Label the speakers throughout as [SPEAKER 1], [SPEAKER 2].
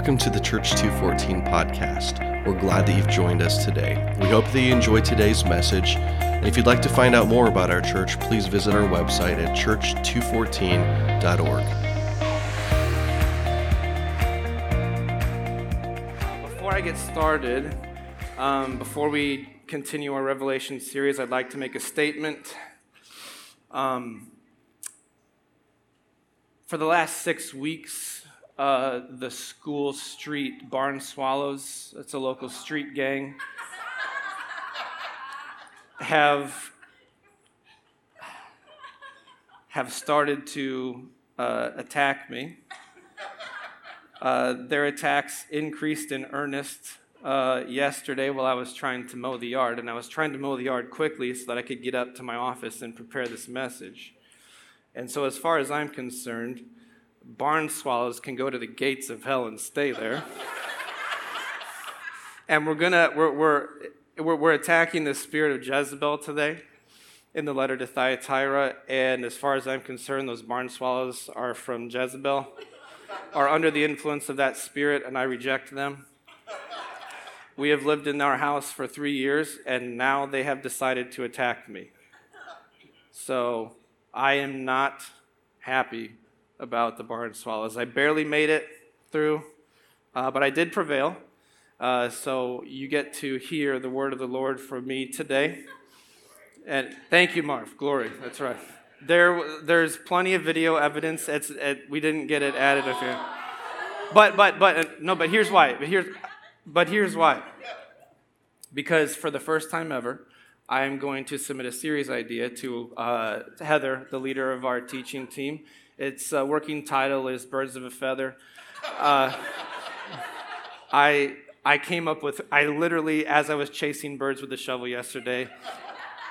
[SPEAKER 1] Welcome to the Church 214 podcast. We're glad that you've joined us today. We hope that you enjoyed today's message. And if you'd like to find out more about our church, please visit our website at church214.org.
[SPEAKER 2] Before I get started, um, before we continue our Revelation series, I'd like to make a statement. Um, for the last six weeks, uh, the school street Barn Swallows, that's a local street gang, have, have started to uh, attack me. Uh, their attacks increased in earnest uh, yesterday while I was trying to mow the yard, and I was trying to mow the yard quickly so that I could get up to my office and prepare this message. And so, as far as I'm concerned, barn swallows can go to the gates of hell and stay there. and we're gonna we're, we're, we're, we're attacking the spirit of Jezebel today in the letter to Thyatira. And as far as I'm concerned, those barn swallows are from Jezebel, are under the influence of that spirit, and I reject them. We have lived in our house for three years, and now they have decided to attack me. So I am not happy about the barn swallows. I barely made it through, uh, but I did prevail. Uh, so you get to hear the word of the Lord from me today. And thank you, Marv. Glory. That's right. There, there's plenty of video evidence. It's, it, we didn't get it added a few. But, but, but, uh, no, but here's why. But here's, but here's why. Because for the first time ever, I am going to submit a series idea to uh, Heather, the leader of our teaching team, its uh, working title is Birds of a Feather. Uh, I, I came up with, I literally, as I was chasing birds with a shovel yesterday,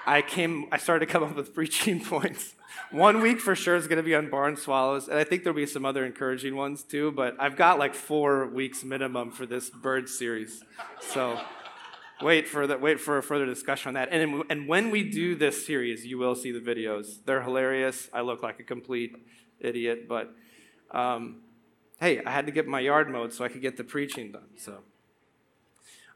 [SPEAKER 2] I came, I started to come up with preaching points. One week for sure is going to be on barn swallows, and I think there'll be some other encouraging ones too. But I've got like four weeks minimum for this bird series, so wait for the, wait for a further discussion on that. And and when we do this series, you will see the videos. They're hilarious. I look like a complete idiot, but um, hey, I had to get my yard mowed so I could get the preaching done. So.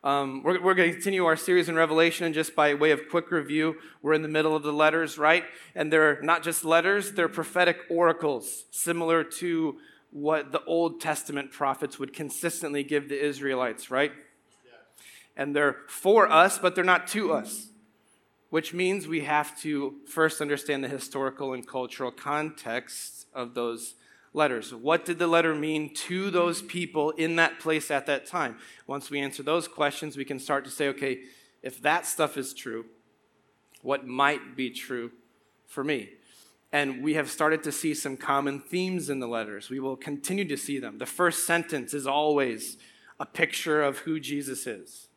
[SPEAKER 2] Um, we're, we're going to continue our series in Revelation, and just by way of quick review, we're in the middle of the letters, right? And they're not just letters, they're prophetic oracles, similar to what the Old Testament prophets would consistently give the Israelites, right? And they're for us, but they're not to us which means we have to first understand the historical and cultural context of those letters. What did the letter mean to those people in that place at that time? Once we answer those questions, we can start to say, okay, if that stuff is true, what might be true for me? And we have started to see some common themes in the letters. We will continue to see them. The first sentence is always a picture of who Jesus is.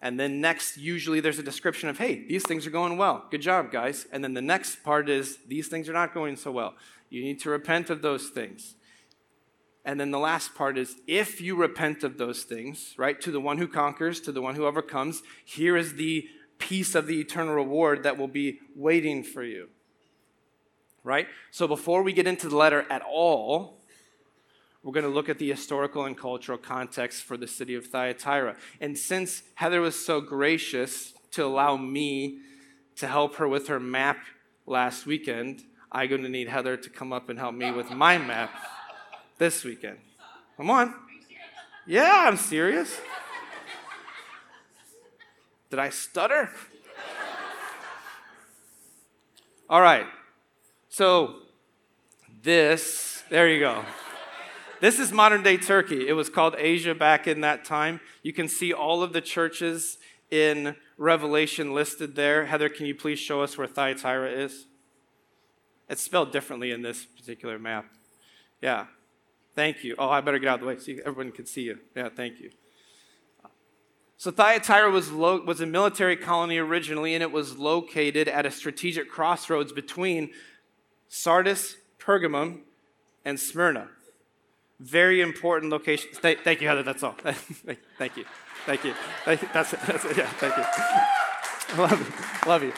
[SPEAKER 2] And then next, usually there's a description of, hey, these things are going well. Good job, guys. And then the next part is, these things are not going so well. You need to repent of those things. And then the last part is, if you repent of those things, right, to the one who conquers, to the one who overcomes, here is the piece of the eternal reward that will be waiting for you. Right? So before we get into the letter at all, we're going to look at the historical and cultural context for the city of Thyatira. And since Heather was so gracious to allow me to help her with her map last weekend, I'm going to need Heather to come up and help me with my map this weekend. Come on. Yeah, I'm serious. Did I stutter? All right. So, this, there you go. This is modern day Turkey. It was called Asia back in that time. You can see all of the churches in Revelation listed there. Heather, can you please show us where Thyatira is? It's spelled differently in this particular map. Yeah. Thank you. Oh, I better get out of the way so everyone can see you. Yeah, thank you. So Thyatira was, lo- was a military colony originally, and it was located at a strategic crossroads between Sardis, Pergamum, and Smyrna. Very important location. Thank, thank you, Heather. That's all. thank you. Thank you. Thank you. That's it. That's it. Yeah, thank you. Love you. Love you.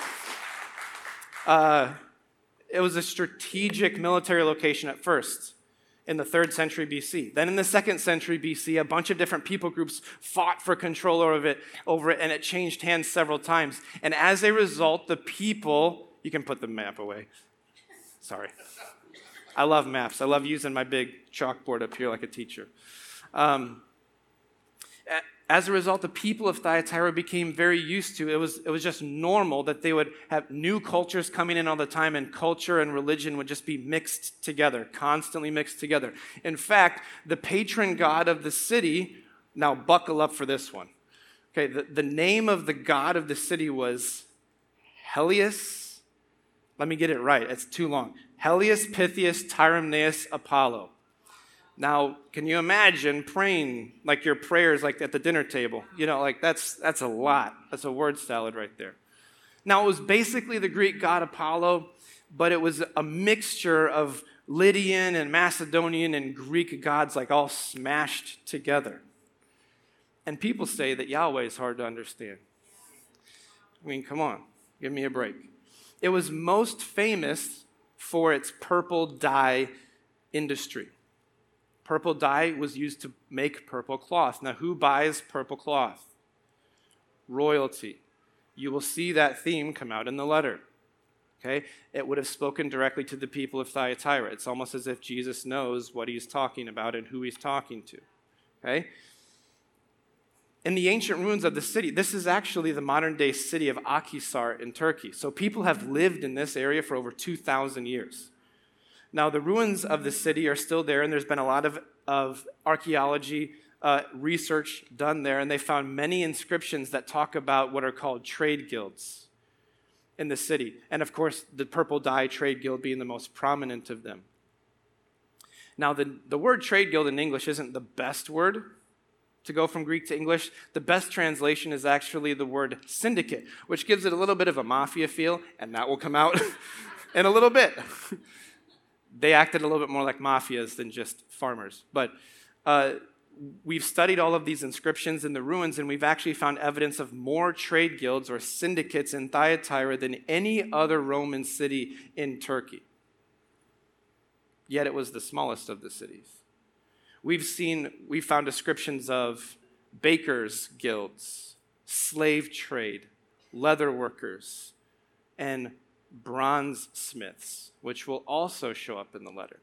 [SPEAKER 2] Uh, it was a strategic military location at first. in the third century BC. Then in the second century BC, a bunch of different people groups fought for control over it, over it, and it changed hands several times. And as a result, the people, you can put the map away. Sorry. I love maps. I love using my big chalkboard up here like a teacher. Um, as a result, the people of Thyatira became very used to it. Was, it was just normal that they would have new cultures coming in all the time, and culture and religion would just be mixed together, constantly mixed together. In fact, the patron god of the city, now buckle up for this one. Okay, the, the name of the god of the city was Helios. Let me get it right, it's too long. Helios Pythius Tyrimnaeus Apollo. Now, can you imagine praying like your prayers like at the dinner table? You know, like that's that's a lot. That's a word salad right there. Now, it was basically the Greek god Apollo, but it was a mixture of Lydian and Macedonian and Greek gods like all smashed together. And people say that Yahweh is hard to understand. I mean, come on, give me a break. It was most famous for its purple dye industry. Purple dye was used to make purple cloth. Now, who buys purple cloth? Royalty. You will see that theme come out in the letter. Okay? It would have spoken directly to the people of Thyatira. It's almost as if Jesus knows what he's talking about and who he's talking to. Okay? In the ancient ruins of the city, this is actually the modern day city of Akhisar in Turkey. So people have lived in this area for over 2,000 years. Now, the ruins of the city are still there, and there's been a lot of, of archaeology uh, research done there, and they found many inscriptions that talk about what are called trade guilds in the city. And of course, the Purple Dye Trade Guild being the most prominent of them. Now, the, the word trade guild in English isn't the best word to go from Greek to English. The best translation is actually the word syndicate, which gives it a little bit of a mafia feel, and that will come out in a little bit they acted a little bit more like mafias than just farmers. But uh, we've studied all of these inscriptions in the ruins, and we've actually found evidence of more trade guilds or syndicates in Thyatira than any other Roman city in Turkey. Yet it was the smallest of the cities. We've seen, we found descriptions of bakers' guilds, slave trade, leather workers, and bronze smiths, which will also show up in the letter.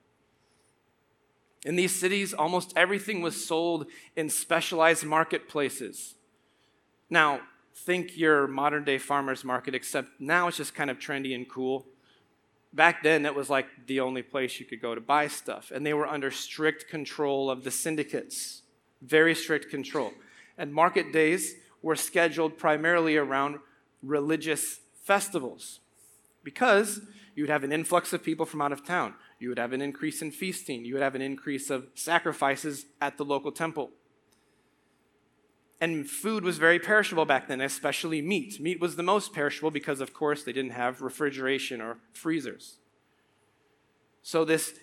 [SPEAKER 2] In these cities, almost everything was sold in specialized marketplaces. Now, think your modern day farmer's market, except now it's just kind of trendy and cool. Back then, it was like the only place you could go to buy stuff, and they were under strict control of the syndicates. Very strict control. And market days were scheduled primarily around religious festivals because you would have an influx of people from out of town. You would have an increase in feasting. You would have an increase of sacrifices at the local temple. And food was very perishable back then, especially meat. Meat was the most perishable because, of course, they didn't have refrigeration or freezers. So, this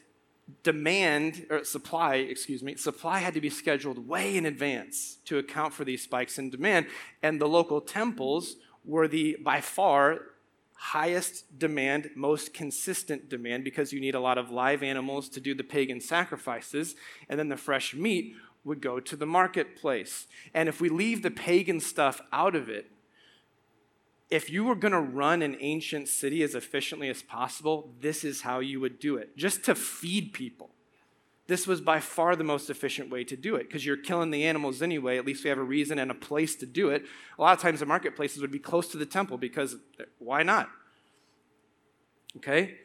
[SPEAKER 2] demand, or supply, excuse me, supply had to be scheduled way in advance to account for these spikes in demand. And the local temples were the, by far, highest demand, most consistent demand, because you need a lot of live animals to do the pagan sacrifices, and then the fresh meat would go to the marketplace. And if we leave the pagan stuff out of it, if you were going to run an ancient city as efficiently as possible, this is how you would do it, just to feed people. This was by far the most efficient way to do it because you're killing the animals anyway. At least we have a reason and a place to do it. A lot of times the marketplaces would be close to the temple because why not? Okay?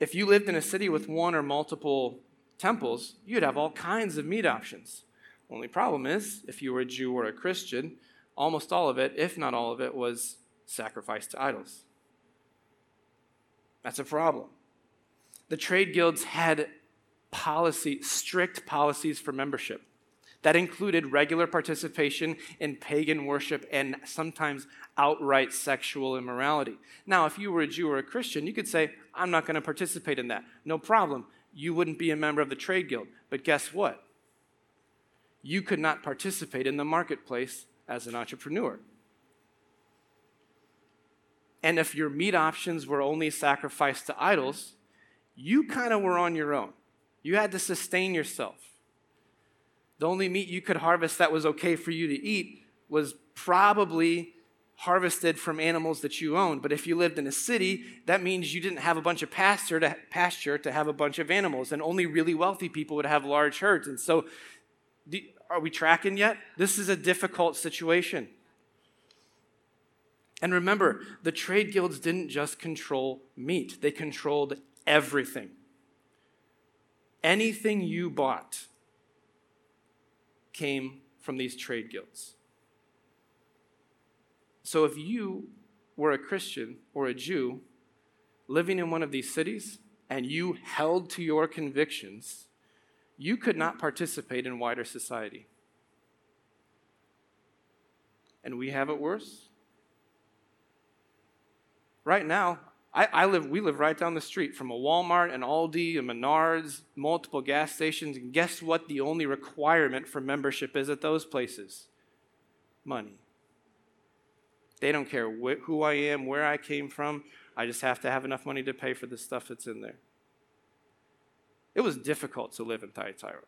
[SPEAKER 2] If you lived in a city with one or multiple temples, you'd have all kinds of meat options. Only problem is, if you were a Jew or a Christian, almost all of it, if not all of it, was sacrificed to idols. That's a problem the trade guilds had policy, strict policies for membership. That included regular participation in pagan worship and sometimes outright sexual immorality. Now, if you were a Jew or a Christian, you could say, I'm not going to participate in that. No problem. You wouldn't be a member of the trade guild. But guess what? You could not participate in the marketplace as an entrepreneur. And if your meat options were only sacrificed to idols, you kind of were on your own. You had to sustain yourself. The only meat you could harvest that was okay for you to eat was probably harvested from animals that you owned. But if you lived in a city, that means you didn't have a bunch of pasture to, pasture to have a bunch of animals, and only really wealthy people would have large herds. And so, are we tracking yet? This is a difficult situation. And remember, the trade guilds didn't just control meat, they controlled everything. Anything you bought came from these trade guilds. So if you were a Christian or a Jew living in one of these cities and you held to your convictions, you could not participate in wider society. And we have it worse. Right now, I, I, live, we live right down the street from a Walmart, an Aldi, a Menards, multiple gas stations. And guess what the only requirement for membership is at those places? Money. They don't care wh- who I am, where I came from. I just have to have enough money to pay for the stuff that's in there. It was difficult to live in Thyatira.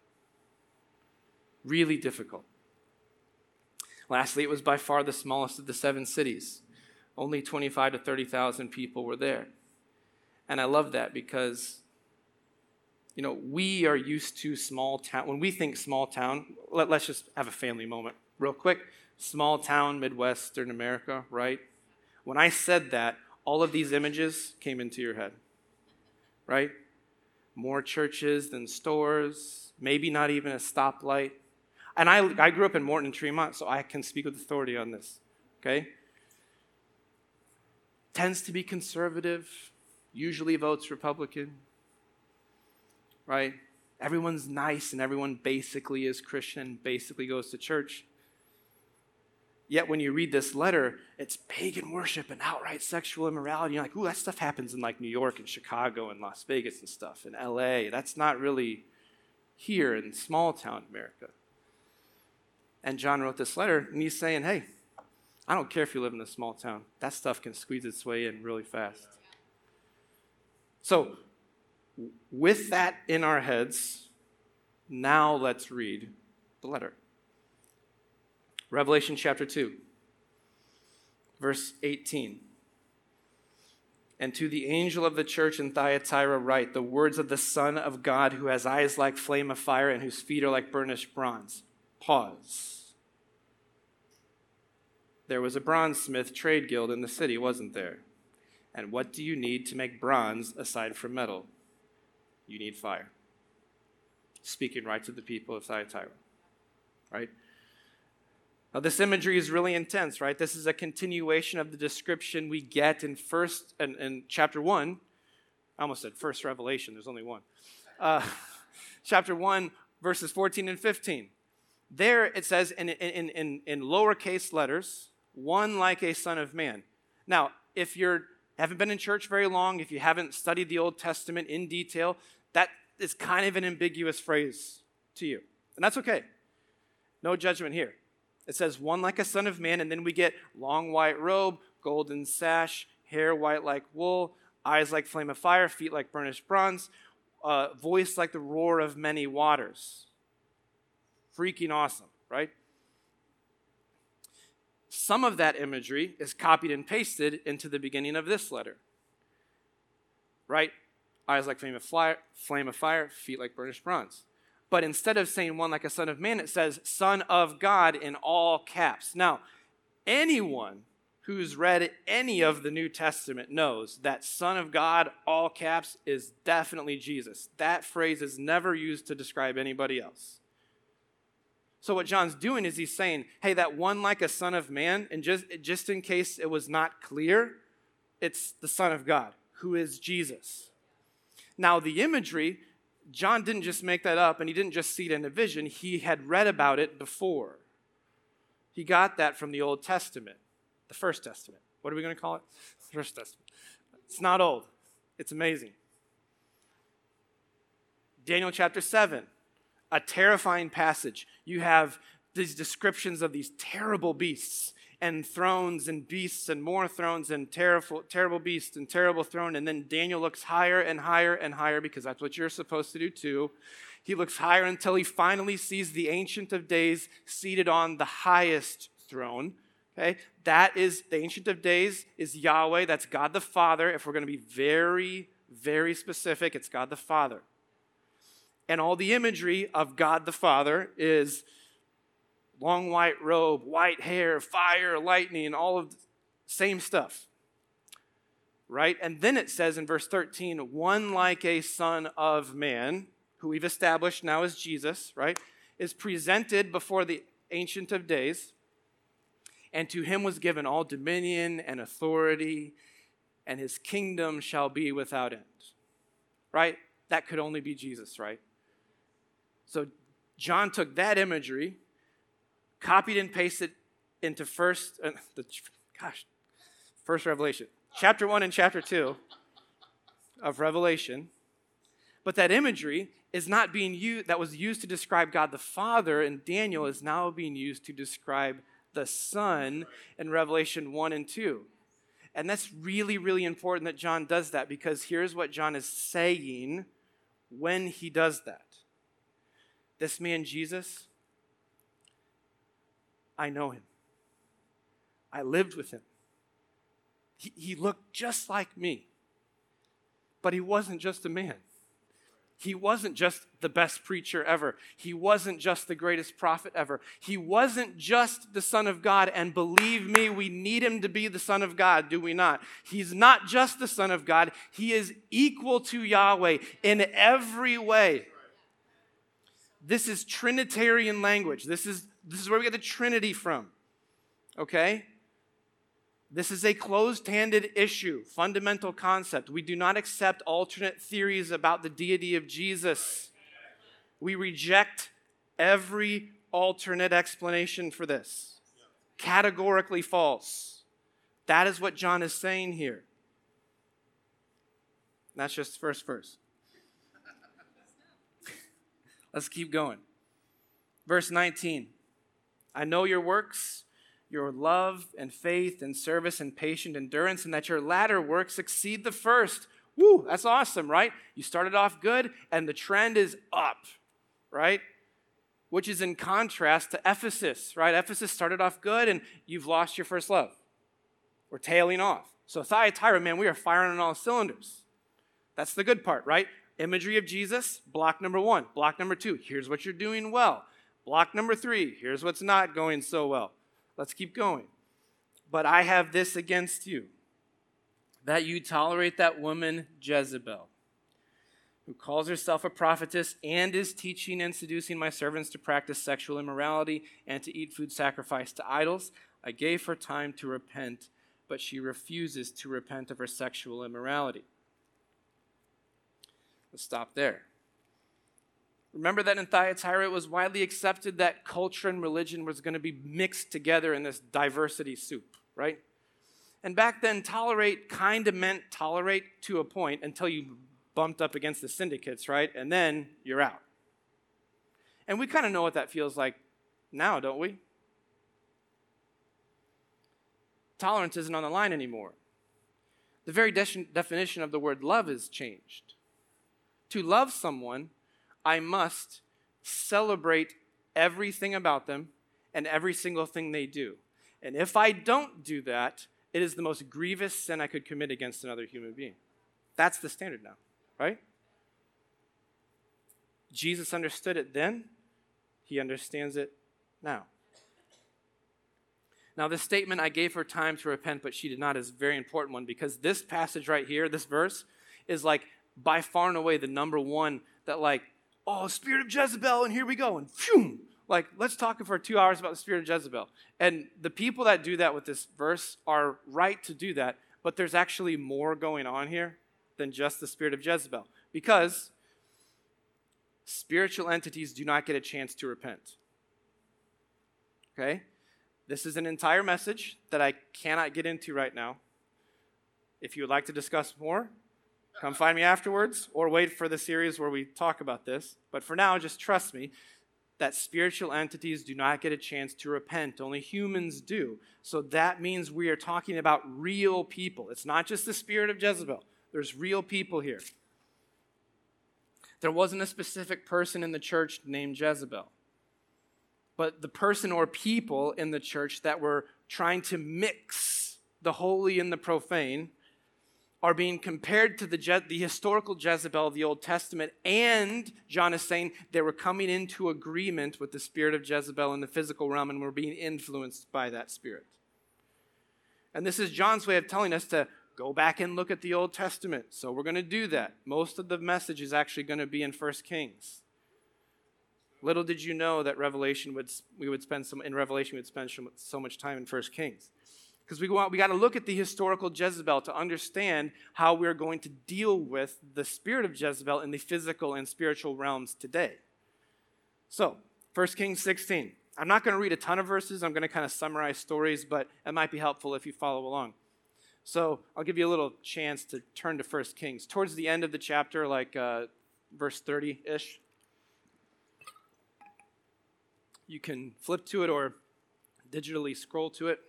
[SPEAKER 2] Really difficult. Lastly, it was by far the smallest of the seven cities. Only 25 to 30,000 people were there. And I love that because, you know, we are used to small town. When we think small town, let, us just have a family moment real quick small town, Midwestern America, right? When I said that, all of these images came into your head, right? More churches than stores, maybe not even a stoplight. And I, I grew up in Morton and Tremont, so I can speak with authority on this, okay? Tends to be conservative, usually votes Republican, right? Everyone's nice and everyone basically is Christian, basically goes to church. Yet when you read this letter, it's pagan worship and outright sexual immorality. You're like, ooh, that stuff happens in like New York and Chicago and Las Vegas and stuff, and LA. That's not really here in small town America. And John wrote this letter, and he's saying, hey, I don't care if you live in a small town. That stuff can squeeze its way in really fast. So, with that in our heads, now let's read the letter. Revelation chapter 2, verse 18. And to the angel of the church in Thyatira, write the words of the Son of God, who has eyes like flame of fire and whose feet are like burnished bronze. Pause. There was a bronze smith trade guild in the city, wasn't there? And what do you need to make bronze aside from metal? You need fire. Speaking right to the people of Thyatira, right? Now, this imagery is really intense, right? This is a continuation of the description we get in first in, in chapter one. I almost said first revelation, there's only one. Uh, chapter 1, verses 14 and 15. There it says in, in, in, in lowercase letters, one like a son of man. Now, if you haven't been in church very long, if you haven't studied the Old Testament in detail, that is kind of an ambiguous phrase to you. And that's okay. No judgment here. It says, one like a son of man, and then we get long white robe, golden sash, hair white like wool, eyes like flame of fire, feet like burnished bronze, uh, voice like the roar of many waters. Freaking awesome, right? Some of that imagery is copied and pasted into the beginning of this letter. Right? Eyes like flame of fire, flame of fire, feet like burnished bronze. But instead of saying one like a son of man, it says son of God in all caps. Now, anyone who's read any of the New Testament knows that Son of God, all caps, is definitely Jesus. That phrase is never used to describe anybody else. So, what John's doing is he's saying, hey, that one like a Son of Man, and just, just in case it was not clear, it's the Son of God, who is Jesus. Now, the imagery John didn't just make that up and he didn't just see it in a vision, he had read about it before. He got that from the Old Testament, the First Testament. What are we going to call it? First Testament. It's not old, it's amazing. Daniel chapter 7, a terrifying passage. You have these descriptions of these terrible beasts and thrones and beasts and more thrones and terrible, terrible beasts and terrible throne. And then Daniel looks higher and higher and higher because that's what you're supposed to do too. He looks higher until he finally sees the Ancient of Days seated on the highest throne. Okay? That is the Ancient of Days is Yahweh. That's God the Father. If we're going to be very, very specific, it's God the Father. And all the imagery of God the Father is long white robe, white hair, fire, lightning, all of the same stuff. Right? And then it says in verse 13, one like a son of man, who we've established now as Jesus, right, is presented before the Ancient of Days. And to him was given all dominion and authority, and his kingdom shall be without end. Right? That could only be Jesus, right? So John took that imagery copied and pasted into first, uh, the, gosh, first Revelation, chapter one and chapter two of Revelation. But that imagery is not being used, that was used to describe God the Father and Daniel, is now being used to describe the Son in Revelation 1 and 2. And that's really, really important that John does that because here's what John is saying when he does that. This man, Jesus, I know him. I lived with him. He, he looked just like me. But he wasn't just a man. He wasn't just the best preacher ever. He wasn't just the greatest prophet ever. He wasn't just the Son of God. And believe me, we need him to be the Son of God, do we not? He's not just the Son of God, he is equal to Yahweh in every way. This is Trinitarian language. This is this is where we get the Trinity from. Okay? This is a closed handed issue, fundamental concept. We do not accept alternate theories about the deity of Jesus. We reject every alternate explanation for this. Categorically false. That is what John is saying here. That's just the first verse. Let's keep going. Verse 19. I know your works, your love and faith and service and patient endurance, and that your latter works exceed the first. Woo, that's awesome, right? You started off good, and the trend is up, right? Which is in contrast to Ephesus, right? Ephesus started off good, and you've lost your first love. We're tailing off. So Thyatira, man, we are firing on all cylinders. That's the good part, right? Imagery of Jesus, block number one. Block number two, here's what you're doing well. Block number three here's what's not going so well. Let's keep going. But I have this against you that you tolerate that woman Jezebel, who calls herself a prophetess and is teaching and seducing my servants to practice sexual immorality and to eat food sacrificed to idols. I gave her time to repent, but she refuses to repent of her sexual immorality. Let's stop there. Remember that in Thyatira, it was widely accepted that culture and religion was going to be mixed together in this diversity soup, right? And back then, tolerate kind of meant tolerate to a point until you bumped up against the syndicates, right? And then you're out. And we kind of know what that feels like now, don't we? Tolerance isn't on the line anymore. The very de- definition of the word love is changed. To love someone I must celebrate everything about them and every single thing they do. And if I don't do that, it is the most grievous sin I could commit against another human being. That's the standard now, right? Jesus understood it then, he understands it now. Now, this statement, I gave her time to repent, but she did not, is a very important one because this passage right here, this verse, is like by far and away the number one that, like, oh, spirit of Jezebel, and here we go. And phew, like, let's talk for two hours about the spirit of Jezebel. And the people that do that with this verse are right to do that, but there's actually more going on here than just the spirit of Jezebel. Because spiritual entities do not get a chance to repent. Okay? This is an entire message that I cannot get into right now. If you would like to discuss more, Come find me afterwards or wait for the series where we talk about this. But for now, just trust me. that spiritual entities do not get a chance to repent. Only humans do. So that means we are talking about real people. It's not just the spirit of Jezebel, there's real people here. There wasn't a specific person in the church named Jezebel, but the person or people in the church that were trying to mix the holy and the profane are being compared to the, Je- the historical Jezebel of the Old Testament, and John is saying they were coming into agreement with the spirit of Jezebel in the physical realm and were being influenced by that spirit. And this is John's way of telling us to go back and look at the Old Testament. So we're going to do that. Most of the message is actually going to be in 1 Kings. Little did you know that Revelation would we would spend some in Revelation we would spend so much time in 1 Kings. Because we, we got to look at the historical Jezebel to understand how we're going to deal with the spirit of Jezebel in the physical and spiritual realms today. So, 1 Kings 16. I'm not going to read a ton of verses. I'm going to kind of summarize stories, but it might be helpful if you follow along. So, I'll give you a little chance to turn to 1 Kings. Towards the end of the chapter, like uh, verse 30 ish, you can flip to it or digitally scroll to it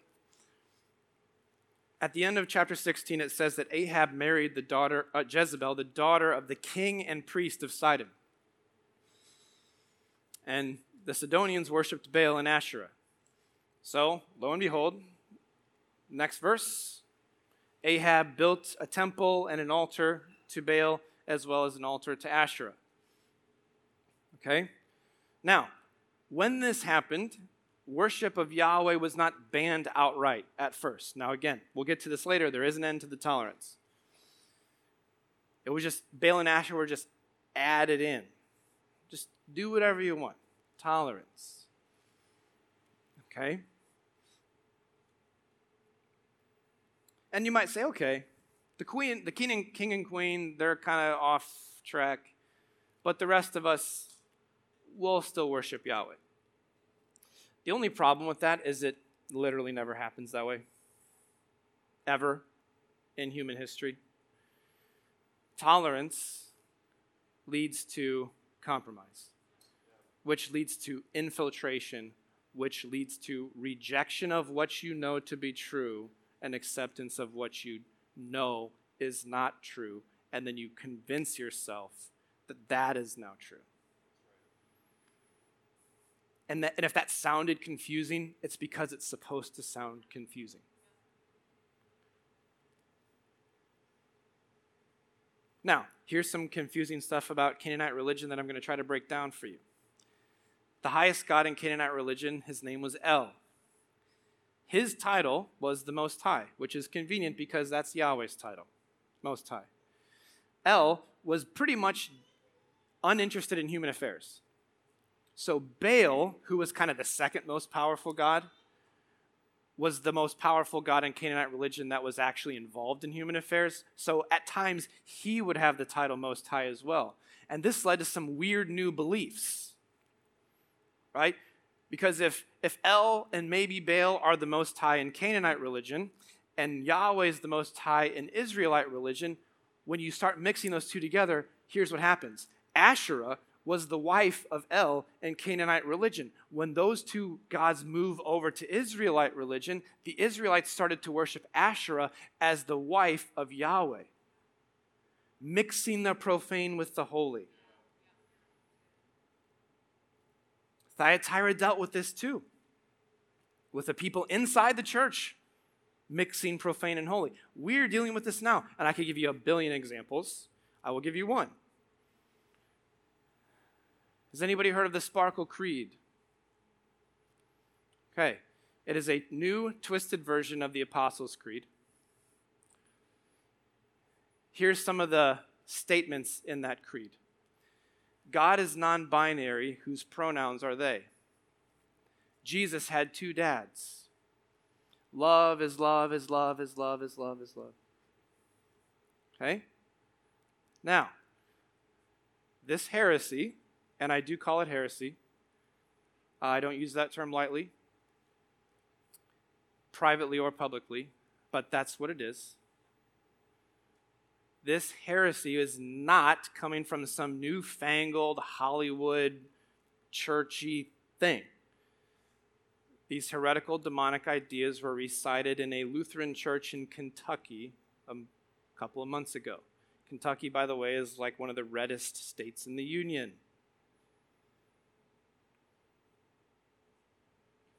[SPEAKER 2] at the end of chapter 16, it says that Ahab married the daughter, uh, Jezebel, the daughter of the king and priest of Sidon. And the Sidonians worshipped Baal and Asherah. So, lo and behold, next verse Ahab built a temple and an altar to Baal as well as an altar to Asherah. Okay? Now, when this happened, worship of Yahweh was not banned outright at first. Now, again, we'll get to this later. There is an end to the tolerance. It was just, Baal and Asher were just added in. Just do whatever you want. Tolerance. Okay? And you might say, okay, the queen, the king and, king and queen, they're kind of off track, but the rest of us will still worship Yahweh. The only problem with that is it literally never happens that way. Ever in human history. Tolerance leads to compromise, which leads to infiltration, which leads to rejection of what you know to be true and acceptance of what you know is not true. And then you convince yourself that that is now true. And, that, and if that sounded confusing, it's because it's supposed to sound confusing. Now, here's some confusing stuff about Canaanite religion that I'm going to try to break down for you. The highest god in Canaanite religion, his name was El. His title was the Most High, which is convenient because that's Yahweh's title, Most High. El was pretty much uninterested in human affairs. So Baal, who was kind of the second most powerful god, was the most powerful god in Canaanite religion that was actually involved in human affairs. So at times, he would have the title Most High as well. And this led to some weird new beliefs, right? Because if, if El and maybe Baal are the Most High in Canaanite religion, and Yahweh is the Most High in Israelite religion, when you start mixing those two together, here's what happens Asherah was the wife of El in Canaanite religion. When those two gods move over to Israelite religion, the Israelites started to worship Asherah as the wife of Yahweh, mixing the profane with the holy. Thyatira dealt with this too, with the people inside the church mixing profane and holy. We're dealing with this now, and I could give you a billion examples. I will give you one. Has anybody heard of the Sparkle Creed? Okay, it is a new, twisted version of the Apostles' Creed. Here's some of the statements in that creed God is non binary, whose pronouns are they. Jesus had two dads. Love is love is love is love is love is love. Okay? Now, this heresy and I do call it heresy. I don't use that term lightly, privately or publicly, but that's what it is. This heresy is not coming from some newfangled Hollywood churchy thing. These heretical demonic ideas were recited in a Lutheran church in Kentucky a couple of months ago. Kentucky, by the way, is like one of the reddest states in the Union.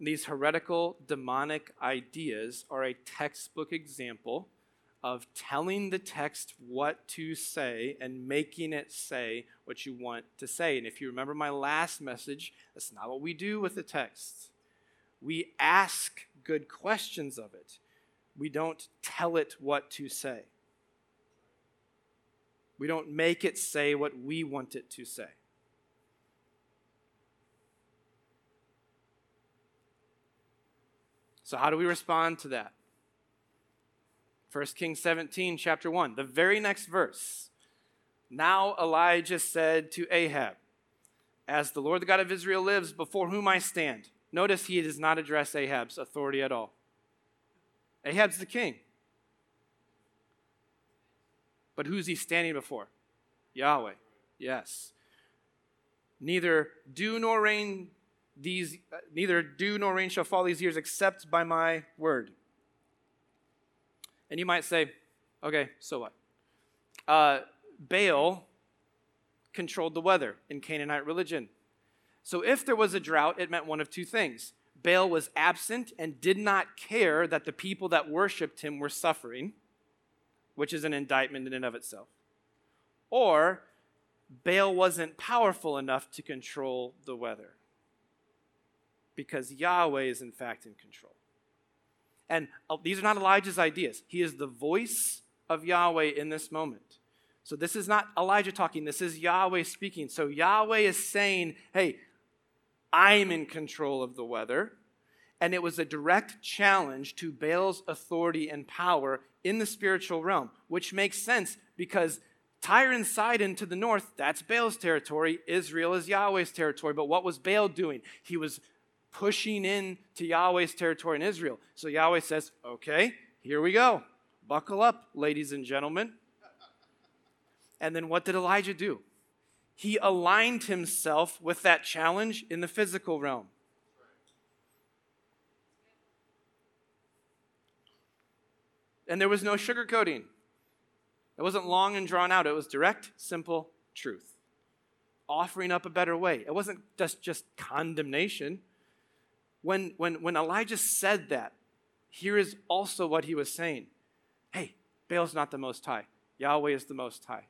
[SPEAKER 2] These heretical demonic ideas are a textbook example of telling the text what to say and making it say what you want to say. And if you remember my last message, that's not what we do with the text. We ask good questions of it, we don't tell it what to say. We don't make it say what we want it to say. So, how do we respond to that? 1 Kings 17, chapter 1, the very next verse. Now Elijah said to Ahab, As the Lord the God of Israel lives, before whom I stand. Notice he does not address Ahab's authority at all. Ahab's the king. But who's he standing before? Yahweh. Yes. Neither dew nor rain these uh, neither dew nor rain shall fall these years except by my word. And you might say, okay, so what? Uh, Baal controlled the weather in Canaanite religion. So if there was a drought, it meant one of two things. Baal was absent and did not care that the people that worshiped him were suffering, which is an indictment in and of itself. Or Baal wasn't powerful enough to control the weather because Yahweh is in fact in control. And uh, these are not Elijah's ideas. He is the voice of Yahweh in this moment. So this is not Elijah talking, this is Yahweh speaking. So Yahweh is saying, hey, I'm in control of the weather. And it was a direct challenge to Baal's authority and power in the spiritual realm, which makes sense because Tyre and Sidon to the north, that's Baal's territory. Israel is Yahweh's territory. But what was Baal doing? He was pushing in to Yahweh's territory in Israel. So Yahweh says, okay, here we go. Buckle up, ladies and gentlemen. And then what did Elijah do? He aligned himself with that challenge in the physical realm. And there was no sugarcoating. It wasn't long and drawn out. It was direct, simple truth. Offering up a better way. It wasn't just, just condemnation when, when, when Elijah said that, here is also what he was saying Hey, Baal's not the Most High, Yahweh is the Most High.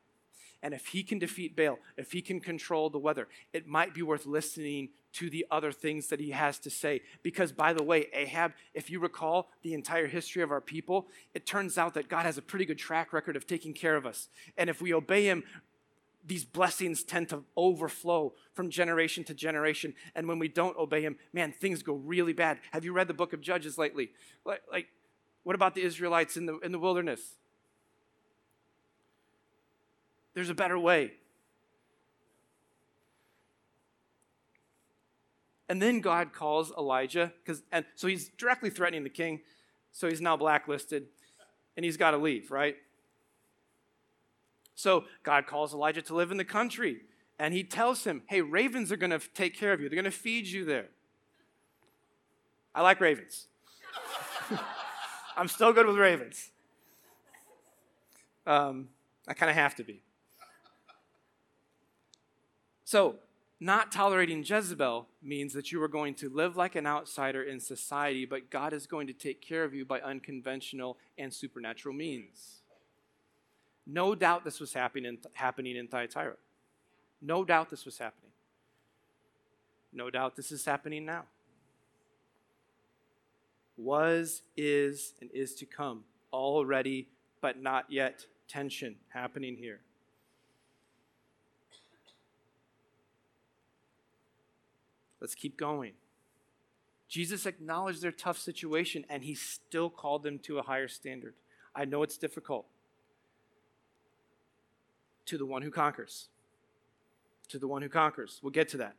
[SPEAKER 2] And if he can defeat Baal, if he can control the weather, it might be worth listening to the other things that he has to say. Because, by the way, Ahab, if you recall the entire history of our people, it turns out that God has a pretty good track record of taking care of us. And if we obey him, these blessings tend to overflow from generation to generation. And when we don't obey him, man, things go really bad. Have you read the book of Judges lately? Like, like what about the Israelites in the, in the wilderness? There's a better way. And then God calls Elijah, because and so he's directly threatening the king, so he's now blacklisted, and he's got to leave, right? So God calls Elijah to live in the country. And he tells him, hey, ravens are going to take care of you, they're going to feed you there. I like ravens. I'm still good with ravens. Um, I kind of have to be. So, not tolerating Jezebel means that you are going to live like an outsider in society, but God is going to take care of you by unconventional and supernatural means. No doubt this was happening in, happening in Thyatira. No doubt this was happening. No doubt this is happening now. Was, is, and is to come. Already, but not yet. Tension happening here. Let's keep going. Jesus acknowledged their tough situation and he still called them to a higher standard. I know it's difficult to the one who conquers. To the one who conquers. We'll get to that.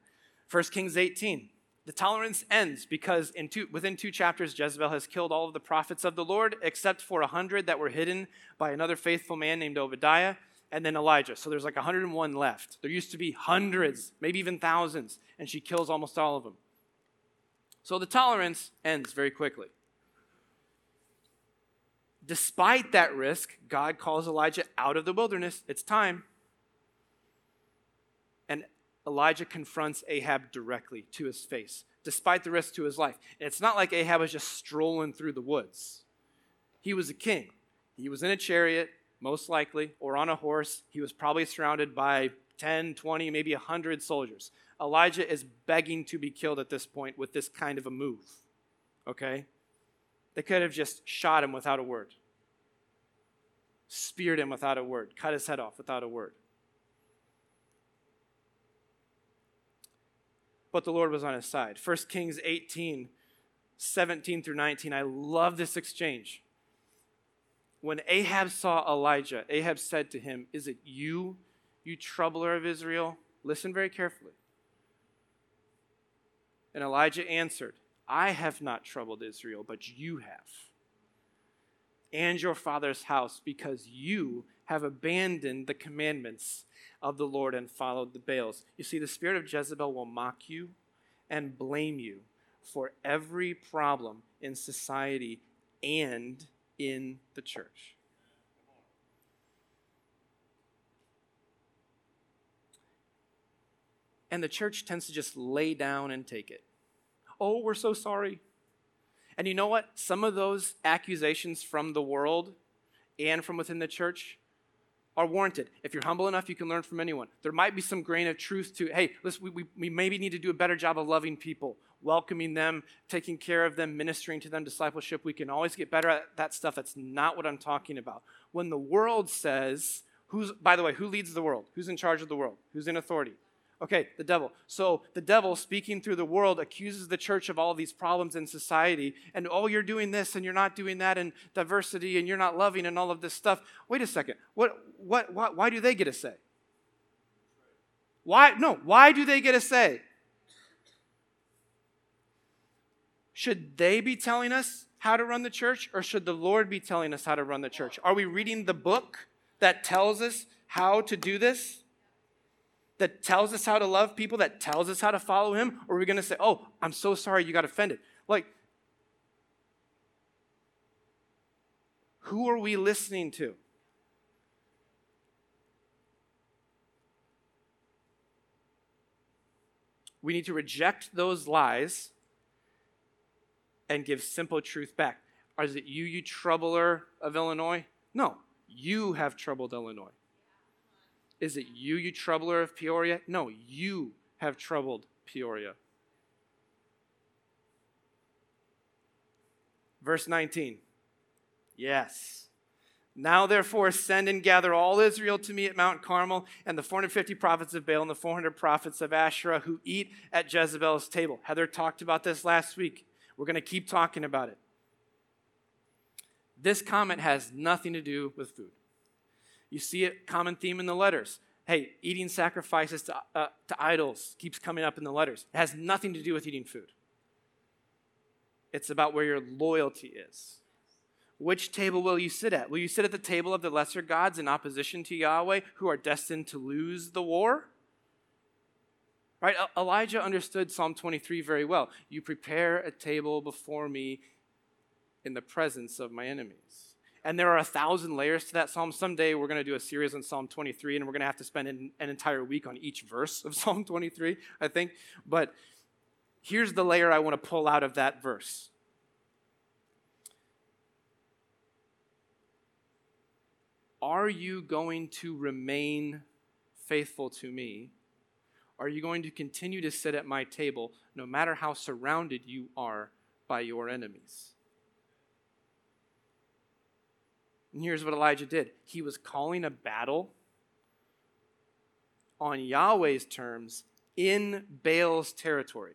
[SPEAKER 2] 1 Kings 18. The tolerance ends because in two, within two chapters, Jezebel has killed all of the prophets of the Lord except for a hundred that were hidden by another faithful man named Obadiah. and then Elijah. So there's like 101 left. There used to be hundreds, maybe even thousands, and she kills almost all of them. So the tolerance ends very quickly. Despite that risk, God calls Elijah out of the wilderness. It's time. And Elijah confronts Ahab directly to his face, despite the risk to his life. And it's not like Ahab was just strolling through the woods. He was a king. He was in a chariot, most likely, or on a horse. He was probably surrounded by 10, 20, maybe 100 soldiers. Elijah is begging to be killed at this point with this kind of a move. Okay? They could have just shot him without a word, speared him without a word, cut his head off without a word. But the Lord was on his side. 1 Kings 18, 17 through 19. I love this exchange. When Ahab saw Elijah, Ahab said to him, Is it you, you troubler of Israel? Listen very carefully. And Elijah answered, I have not troubled Israel, but you have, and your father's house, because you have abandoned the commandments of the Lord and followed the Baals. You see, the spirit of Jezebel will mock you and blame you for every problem in society and in the church. And the church tends to just lay down and take it. Oh, we're so sorry. And you know what? Some of those accusations from the world and from within the church are warranted. If you're humble enough, you can learn from anyone. There might be some grain of truth to, hey, listen, we, we, we maybe need to do a better job of loving people, welcoming them, taking care of them, ministering to them, discipleship. We can always get better at that stuff. That's not what I'm talking about. When the world says, who's, by the way, who leads the world? Who's in charge of the world? Who's in authority? Okay, the devil. So the devil, speaking through the world, accuses the church of all these problems in society. And oh, you're doing this and you're not doing that, and diversity, and you're not loving, and all of this stuff. Wait a second. What, what, why, why do they get a say? Why? No, why do they get a say? Should they be telling us how to run the church, or should the Lord be telling us how to run the church? Are we reading the book that tells us how to do this? That tells us how to love people, that tells us how to follow him? Or are we going to say, oh, I'm so sorry you got offended? Like, who are we listening to? We need to reject those lies and give simple truth back. Is it you, you troubler of Illinois? No, you have troubled Illinois. Is it you, you troubler of Peoria? No, you have troubled Peoria. Verse 19. Yes. Now, therefore, send and gather all Israel to me at Mount Carmel, and the 450 prophets of Baal and the 400 prophets of Asherah who eat at Jezebel's table. Heather talked about this last week. We're going to keep talking about it. This comment has nothing to do with food. You see a common theme in the letters. Hey, eating sacrifices to, uh, to idols keeps coming up in the letters. It has nothing to do with eating food. It's about where your loyalty is. Which table will you sit at? Will you sit at the table of the lesser gods in opposition to Yahweh who are destined to lose the war? Right? Elijah understood Psalm 23 very well. You prepare a table before me in the presence of my enemies. And there are a thousand layers to that psalm. Someday we're going to do a series on Psalm 23, and we're going to have to spend an, an entire week on each verse of Psalm 23, I think. But here's the layer I want to pull out of that verse. Are you going to remain faithful to me? Are you going to continue to sit at my table no matter how surrounded you are by your enemies? And here's what Elijah did he was calling a battle on Yahweh's terms in Baal's territory.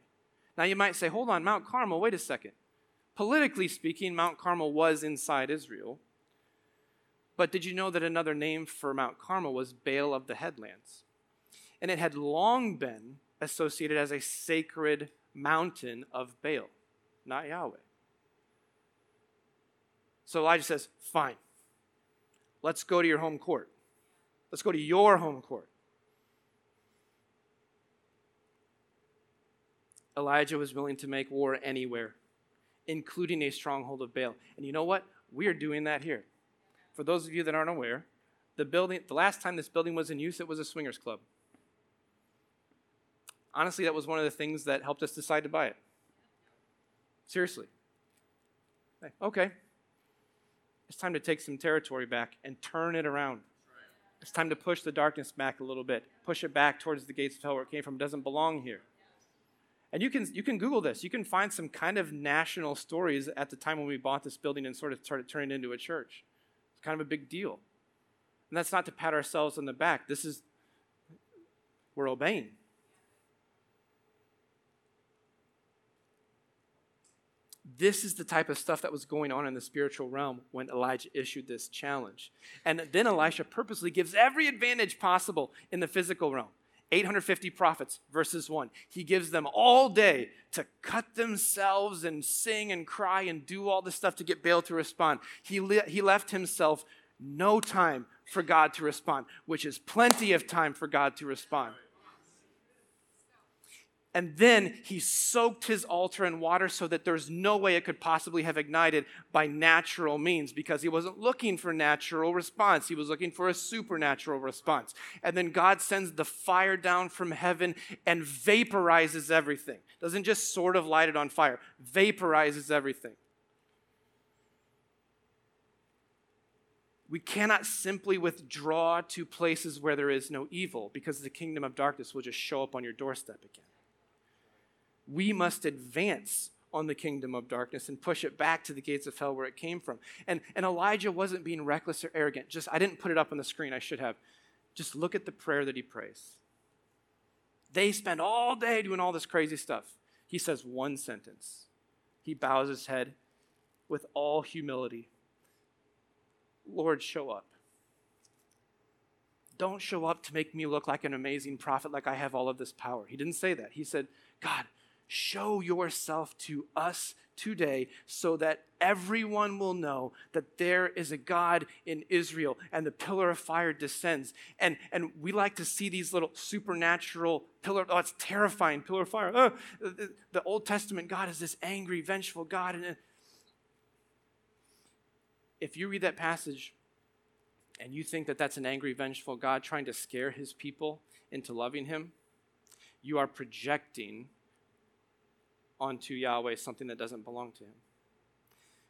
[SPEAKER 2] Now you might say, hold on, Mount Carmel, wait a second. Politically speaking, Mount Carmel was inside Israel. But did you know that another name for Mount Carmel was Baal of the Headlands? And it had long been associated as a sacred mountain of Baal, not Yahweh. So Elijah says, fine. Let's go to your home court. Let's go to your home court. Elijah was willing to make war anywhere, including a stronghold of Baal. And you know what? We are doing that here. For those of you that aren't aware, the building, the last time this building was in use, it was a swingers club. Honestly, that was one of the things that helped us decide to buy it. Seriously. Okay. It's time to take some territory back and turn it around. It's time to push the darkness back a little bit. Push it back towards the gates of hell where it came from. It doesn't belong here. And you can, you can Google this. You can find some kind of national stories at the time when we bought this building and sort of started turning it into a church. It's kind of a big deal. And that's not to pat ourselves on the back. This is, we're obeying. This is the type of stuff that was going on in the spiritual realm when Elijah issued this challenge. And then Elijah purposely gives every advantage possible in the physical realm. 850 prophets, versus 1. He gives them all day to cut themselves and sing and cry and do all this stuff to get Baal to respond. He, le- he left himself no time for God to respond, which is plenty of time for God to respond. And then he soaked his altar in water so that there's no way it could possibly have ignited by natural means because he wasn't looking for natural response. He was looking for a supernatural response. And then God sends the fire down from heaven and vaporizes everything. Doesn't just sort of light it on fire, vaporizes everything. We cannot simply withdraw to places where there is no evil because the kingdom of darkness will just show up on your doorstep again we must advance on the kingdom of darkness and push it back to the gates of hell where it came from. And, and Elijah wasn't being reckless or arrogant. Just, I didn't put it up on the screen, I should have. Just look at the prayer that he prays. They spend all day doing all this crazy stuff. He says one sentence. He bows his head with all humility Lord, show up. Don't show up to make me look like an amazing prophet, like I have all of this power. He didn't say that. He said, God, Show yourself to us today so that everyone will know that there is a God in Israel and the pillar of fire descends. And, and we like to see these little supernatural pillar, oh, it's terrifying, pillar of fire. Oh, the, Old Testament God is this angry, vengeful God. And if you read that passage and you think that that's an angry, vengeful God trying to scare his people into loving him, you are projecting onto Yahweh something that doesn't belong to him.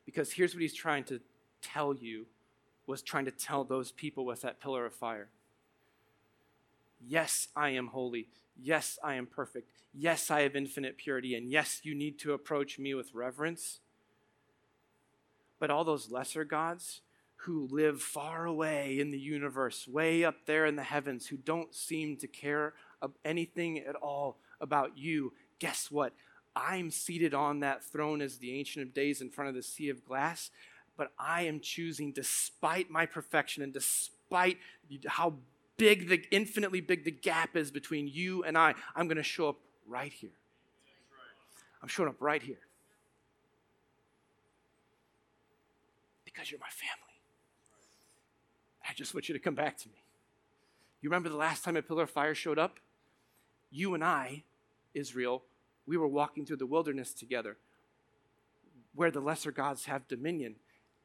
[SPEAKER 2] Because here's what he's trying to tell you was trying to tell those people with that pillar of fire. Yes, I am holy. Yes, I am perfect. Yes, I have infinite purity. And yes, you need to approach me with reverence. But all those lesser gods who live far away in the universe, way up there in the heavens, who don't seem to care anything at all about you, guess what? I'm seated on that throne as the Ancient of Days in front of the sea of glass, but I am choosing, despite my perfection and despite how big the infinitely big the gap is between you and I, I'm going to show up right here. I'm showing up right here. Because you're my family. I just want you to come back to me. You remember the last time a pillar of fire showed up? You and I, Israel, we were walking through the wilderness together where the lesser gods have dominion.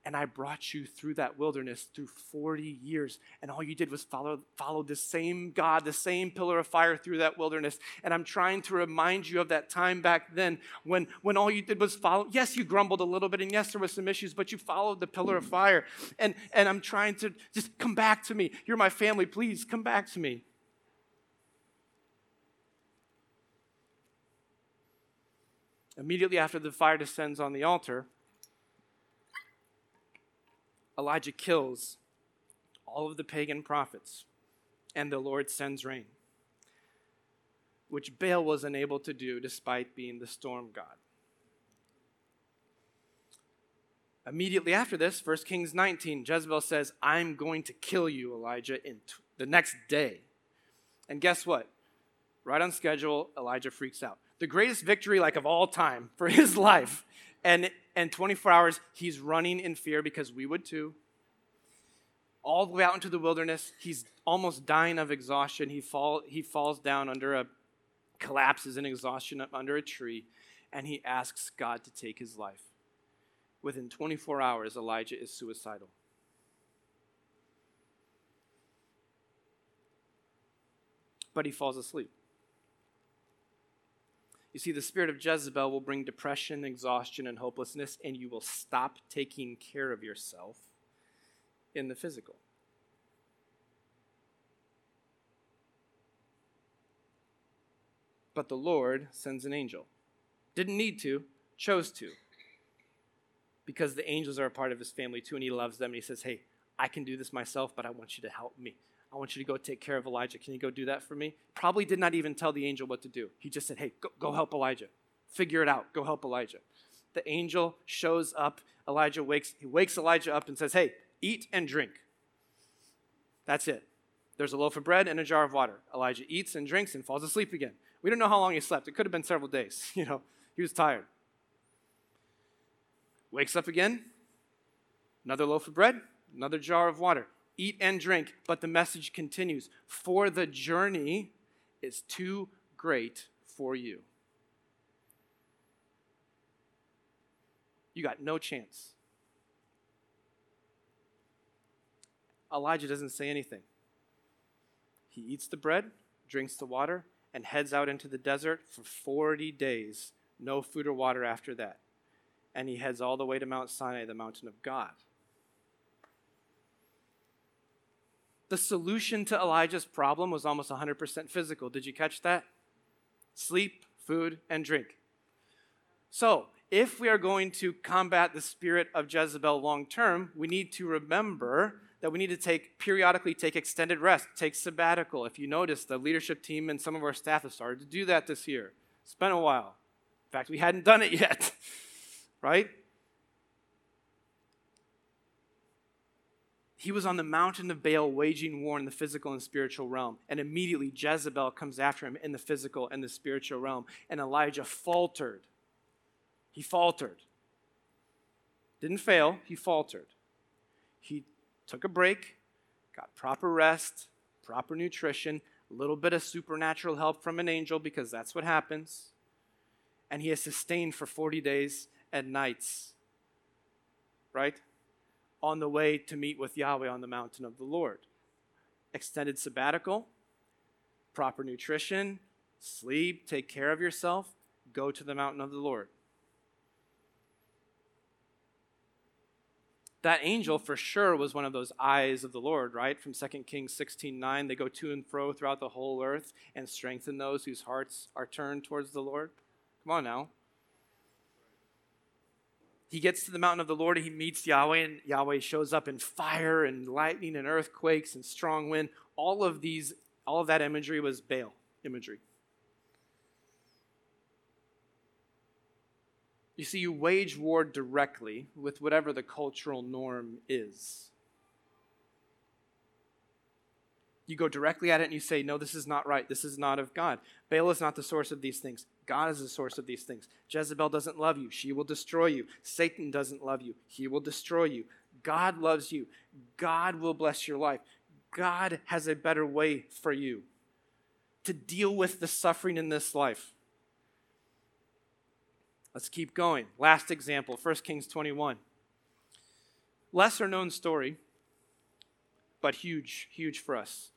[SPEAKER 2] And I brought you through that wilderness through 40 years. And all you did was follow, follow the same God, the same pillar of fire through that wilderness. And I'm trying to remind you of that time back then when, when all you did was follow. Yes, you grumbled a little bit, and yes, there was some issues, but you followed the pillar of fire. And, and I'm trying to just come back to me. You're my family. Please come back to me. Immediately after the fire descends on the altar, Elijah kills all of the pagan prophets, and the Lord sends rain, which Baal was unable to do despite being the storm god. Immediately after this, 1 Kings 19, Jezebel says, I'm going to kill you, Elijah, in t- the next day. And guess what? Right on schedule, Elijah freaks out the greatest victory like of all time for his life. And and 24 hours he's running in fear because we would too. all the way out into the wilderness. He's almost dying of exhaustion. He, fall, he falls down under a, collapses in exhaustion under a tree, and he asks God to take his life. Within 24 hours, Elijah is suicidal. But he falls asleep. You see, the spirit of Jezebel will bring depression, exhaustion, and hopelessness, and you will stop taking care of yourself in the physical. But the Lord sends an angel. Didn't need to, chose to. Because the angels are a part of his family too, and he loves them. And he says, Hey, I can do this myself, but I want you to help me. I want you to go take care of Elijah. Can you go do that for me? Probably did not even tell the angel what to do. He just said, Hey, go, go help Elijah. Figure it out. Go help Elijah. The angel shows up. Elijah wakes, he wakes Elijah up and says, Hey, eat and drink. That's it. There's a loaf of bread and a jar of water. Elijah eats and drinks and falls asleep again. We don't know how long he slept. It could have been several days. You know, he was tired. Wakes up again, another loaf of bread, another jar of water. Eat and drink, but the message continues For the journey is too great for you. You got no chance. Elijah doesn't say anything. He eats the bread, drinks the water, and heads out into the desert for 40 days. No food or water after that. And he heads all the way to Mount Sinai, the mountain of God. The solution to Elijah's problem was almost 100% physical. Did you catch that? Sleep, food, and drink. So, if we are going to combat the spirit of Jezebel long term, we need to remember that we need to take periodically take extended rest, take sabbatical. If you notice, the leadership team and some of our staff have started to do that this year. It's been a while. In fact, we hadn't done it yet, right? He was on the mountain of Baal waging war in the physical and spiritual realm. And immediately Jezebel comes after him in the physical and the spiritual realm. And Elijah faltered. He faltered. Didn't fail, he faltered. He took a break, got proper rest, proper nutrition, a little bit of supernatural help from an angel because that's what happens. And he is sustained for 40 days and nights, right? On the way to meet with Yahweh on the mountain of the Lord. Extended sabbatical, proper nutrition, sleep, take care of yourself, go to the mountain of the Lord. that angel for sure was one of those eyes of the Lord, right? From 2 Kings 16 9. They go to and fro throughout the whole earth and strengthen those whose hearts are turned towards the Lord. Come on now. He gets to the mountain of the Lord and he meets Yahweh, and Yahweh shows up in fire and lightning and earthquakes and strong wind. All of these, all of that imagery was Baal imagery. You see, you wage war directly with whatever the cultural norm is. You go directly at it and you say, No, this is not right. This is not of God. Baal is not the source of these things. God is the source of these things. Jezebel doesn't love you. She will destroy you. Satan doesn't love you. He will destroy you. God loves you. God will bless your life. God has a better way for you to deal with the suffering in this life. Let's keep going. Last example 1 Kings 21. Lesser known story, but huge, huge for us.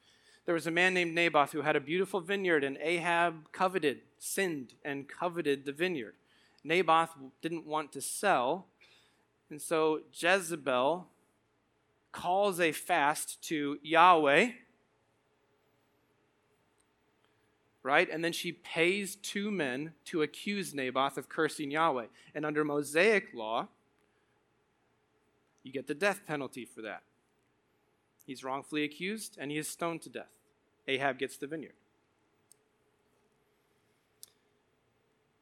[SPEAKER 2] There was a man named Naboth who had a beautiful vineyard, and Ahab coveted, sinned, and coveted the vineyard. Naboth didn't want to sell, and so Jezebel calls a fast to Yahweh right? And then she pays two men to accuse Naboth of cursing Yahweh. And under Mosaic law, you get the death penalty for that. He's wrongfully accused and he is stoned to death. Ahab gets the vineyard.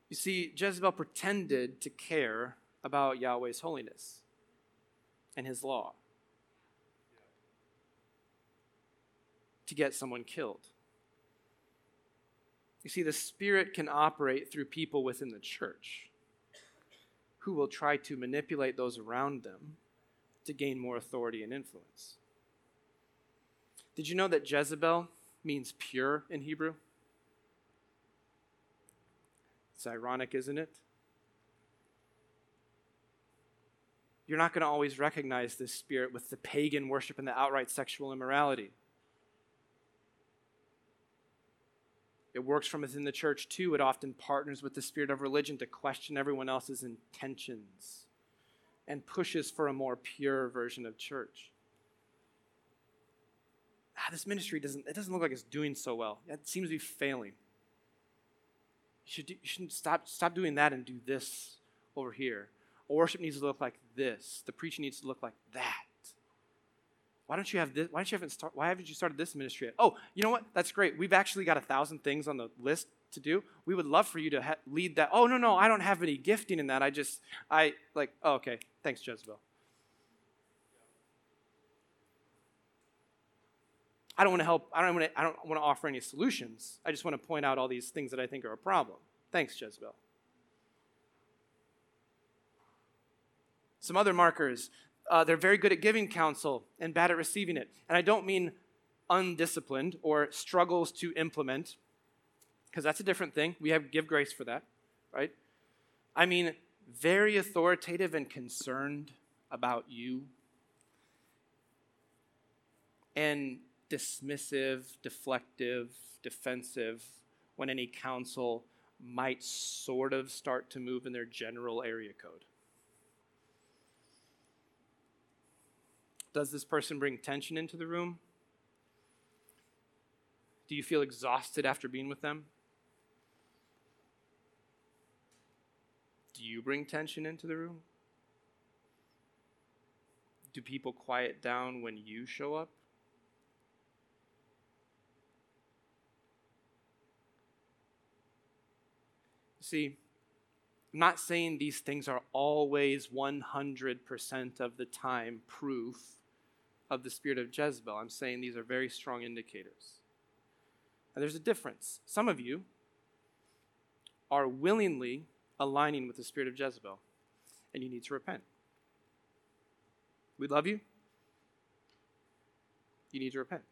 [SPEAKER 2] You see, Jezebel pretended to care about Yahweh's holiness and his law to get someone killed. You see, the Spirit can operate through people within the church who will try to manipulate those around them to gain more authority and influence. Did you know that Jezebel means pure in Hebrew? It's ironic, isn't it? You're not going to always recognize this spirit with the pagan worship and the outright sexual immorality. It works from within the church too. It often partners with the spirit of religion to question everyone else's intentions and pushes for a more pure version of church. Ah, this ministry doesn't, it doesn't look like it's doing so well. It seems to be failing. You should, do, you shouldn't stop, stop doing that and do this over here. Worship needs to look like this. The preaching needs to look like that. Why don't you have this? Why don't you haven't start, Why haven't you started this ministry yet? Oh, you know what? That's great. We've actually got a thousand things on the list to do. We would love for you to ha- lead that. Oh no, no, I don't have any gifting in that. I just, I like. Oh, okay. Thanks, Jezebel. I don't want to help. I don't want to. I don't want to offer any solutions. I just want to point out all these things that I think are a problem. Thanks, Jezebel. Some other markers uh, they're very good at giving counsel and bad at receiving it. And I don't mean undisciplined or struggles to implement, because that's a different thing. We have give grace for that, right? I mean very authoritative and concerned about you, and dismissive, deflective, defensive when any counsel might sort of start to move in their general area code. Does this person bring tension into the room? Do you feel exhausted after being with them? Do you bring tension into the room? Do people quiet down when you show up? See, I'm not saying these things are always 100% of the time proof of the spirit of Jezebel. I'm saying these are very strong indicators. And there's a difference. Some of you are willingly aligning with the spirit of Jezebel, and you need to repent. We love you. You need to repent.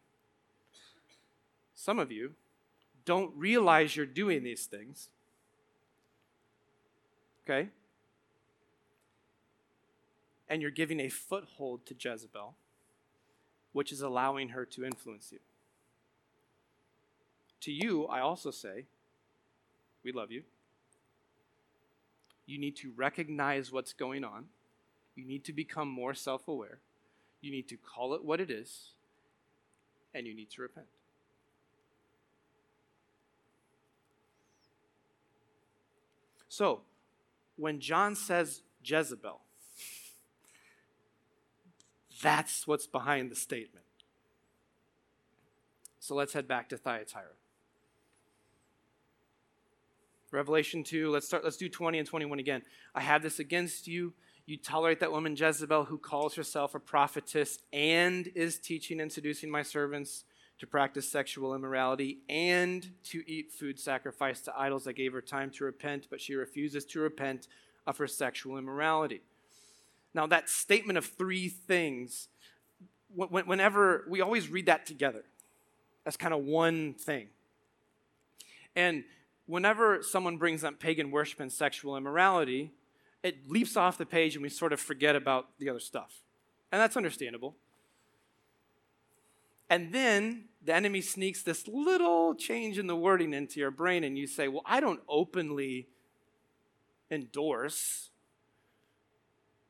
[SPEAKER 2] Some of you don't realize you're doing these things. Okay? And you're giving a foothold to Jezebel which is allowing her to influence you. To you, I also say, we love you. You need to recognize what's going on. You need to become more self aware. You need to call it what it is. And you need to repent. So, when John says Jezebel, that's what's behind the statement. So let's head back to Thyatira. Revelation 2, let's start let's do 20 and 21 again. I have this against you. You tolerate that woman Jezebel who calls herself a prophetess and is teaching and seducing my servants to practice sexual immorality and to eat food sacrificed to idols. I gave her time to repent, but she refuses to repent of her sexual immorality. Now, that statement of three things, whenever we always read that together, that's kind of one thing. And whenever someone brings up pagan worship and sexual immorality, it leaps off the page and we sort of forget about the other stuff. And that's understandable. And then the enemy sneaks this little change in the wording into your brain, and you say, Well, I don't openly endorse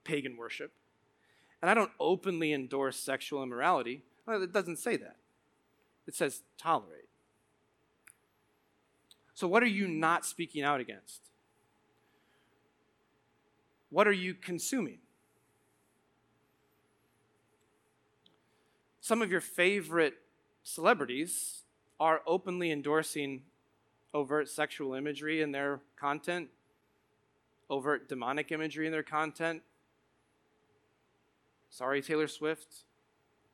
[SPEAKER 2] pagan worship. And I don't openly endorse sexual immorality. Well, it doesn't say that. It says tolerate. So, what are you not speaking out against? What are you consuming? Some of your favorite celebrities are openly endorsing overt sexual imagery in their content, overt demonic imagery in their content, Sorry, Taylor Swift.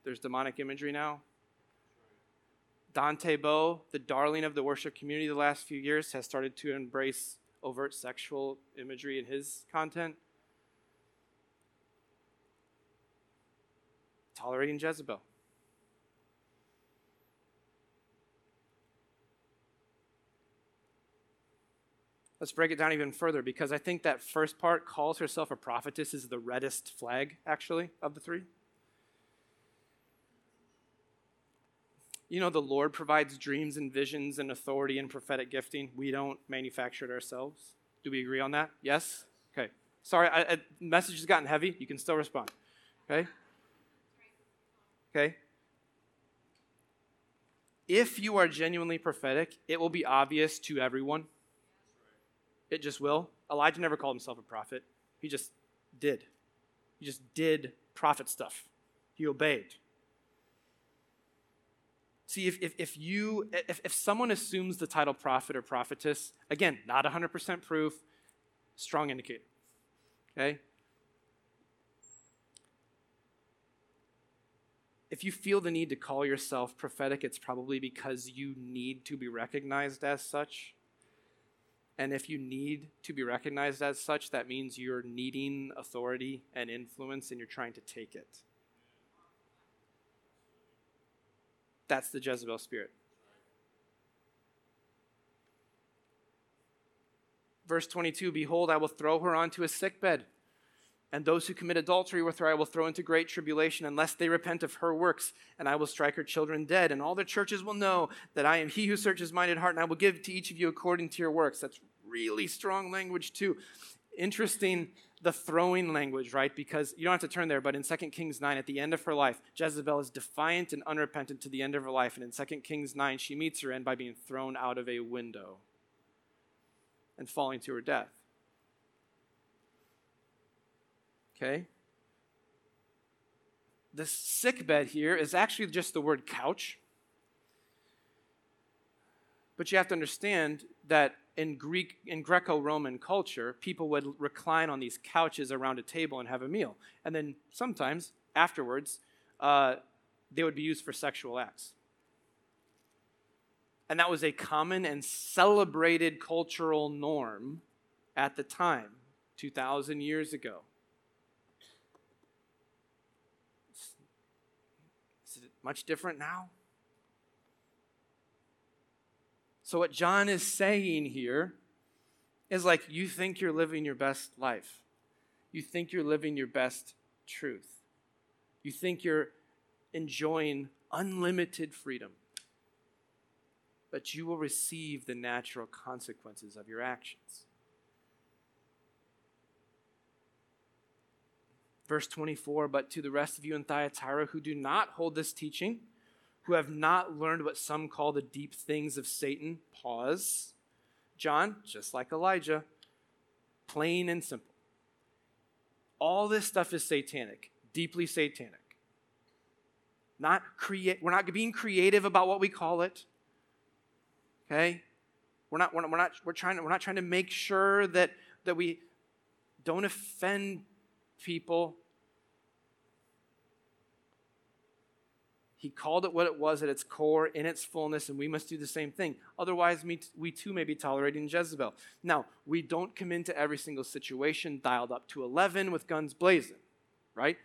[SPEAKER 2] There's demonic imagery now. Dante Bowe, the darling of the worship community the last few years, has started to embrace overt sexual imagery in his content. Tolerating Jezebel. Let's break it down even further because I think that first part calls herself a prophetess is the reddest flag, actually, of the three. You know, the Lord provides dreams and visions and authority and prophetic gifting. We don't manufacture it ourselves. Do we agree on that? Yes? Okay. Sorry, I, I, message has gotten heavy. You can still respond. Okay? Okay? If you are genuinely prophetic, it will be obvious to everyone. It just will. Elijah never called himself a prophet, he just did. He just did prophet stuff, he obeyed. See, if, if, if you if, if someone assumes the title prophet or prophetess, again, not 100% proof, strong indicator. Okay? If you feel the need to call yourself prophetic, it's probably because you need to be recognized as such. And if you need to be recognized as such, that means you're needing authority and influence and you're trying to take it. That's the Jezebel spirit. Verse 22 Behold, I will throw her onto a sickbed, and those who commit adultery with her I will throw into great tribulation, unless they repent of her works, and I will strike her children dead. And all the churches will know that I am he who searches mind heart, and I will give to each of you according to your works. That's really strong language, too. Interesting the throwing language, right? Because you don't have to turn there, but in 2 Kings 9, at the end of her life, Jezebel is defiant and unrepentant to the end of her life. And in 2 Kings 9, she meets her end by being thrown out of a window and falling to her death. Okay? The sick bed here is actually just the word couch. But you have to understand that in Greek in Greco-Roman culture, people would recline on these couches around a table and have a meal, and then sometimes afterwards, uh, they would be used for sexual acts. And that was a common and celebrated cultural norm at the time, 2,000 years ago. Is it much different now? So, what John is saying here is like, you think you're living your best life. You think you're living your best truth. You think you're enjoying unlimited freedom. But you will receive the natural consequences of your actions. Verse 24, but to the rest of you in Thyatira who do not hold this teaching, who have not learned what some call the deep things of Satan. Pause. John, just like Elijah, plain and simple. All this stuff is satanic, deeply satanic. Not create, we're not being creative about what we call it. Okay? We're not, we're not, we're not, we're trying, we're not trying to make sure that, that we don't offend people He called it what it was at its core, in its fullness, and we must do the same thing. Otherwise, we too may be tolerating Jezebel. Now, we don't come into every single situation dialed up to 11 with guns blazing, right?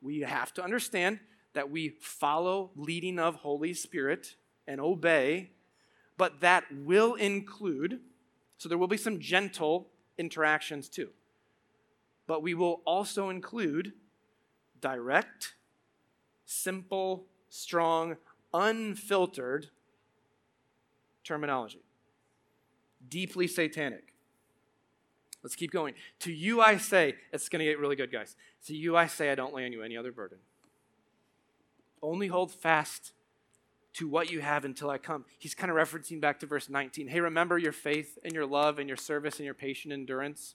[SPEAKER 2] We have to understand that we follow leading of Holy Spirit and obey, but that will include, so there will be some gentle interactions too. But we will also include direct, simple strong, unfiltered terminology. Deeply satanic. Let's keep going. To you I say, it's going to get really good, guys. To you I say, I don't lay on you any other burden. Only hold fast to what you have until I come. He's kind of referencing back to verse 19. Hey, remember your faith and your love and your service and your patient endurance.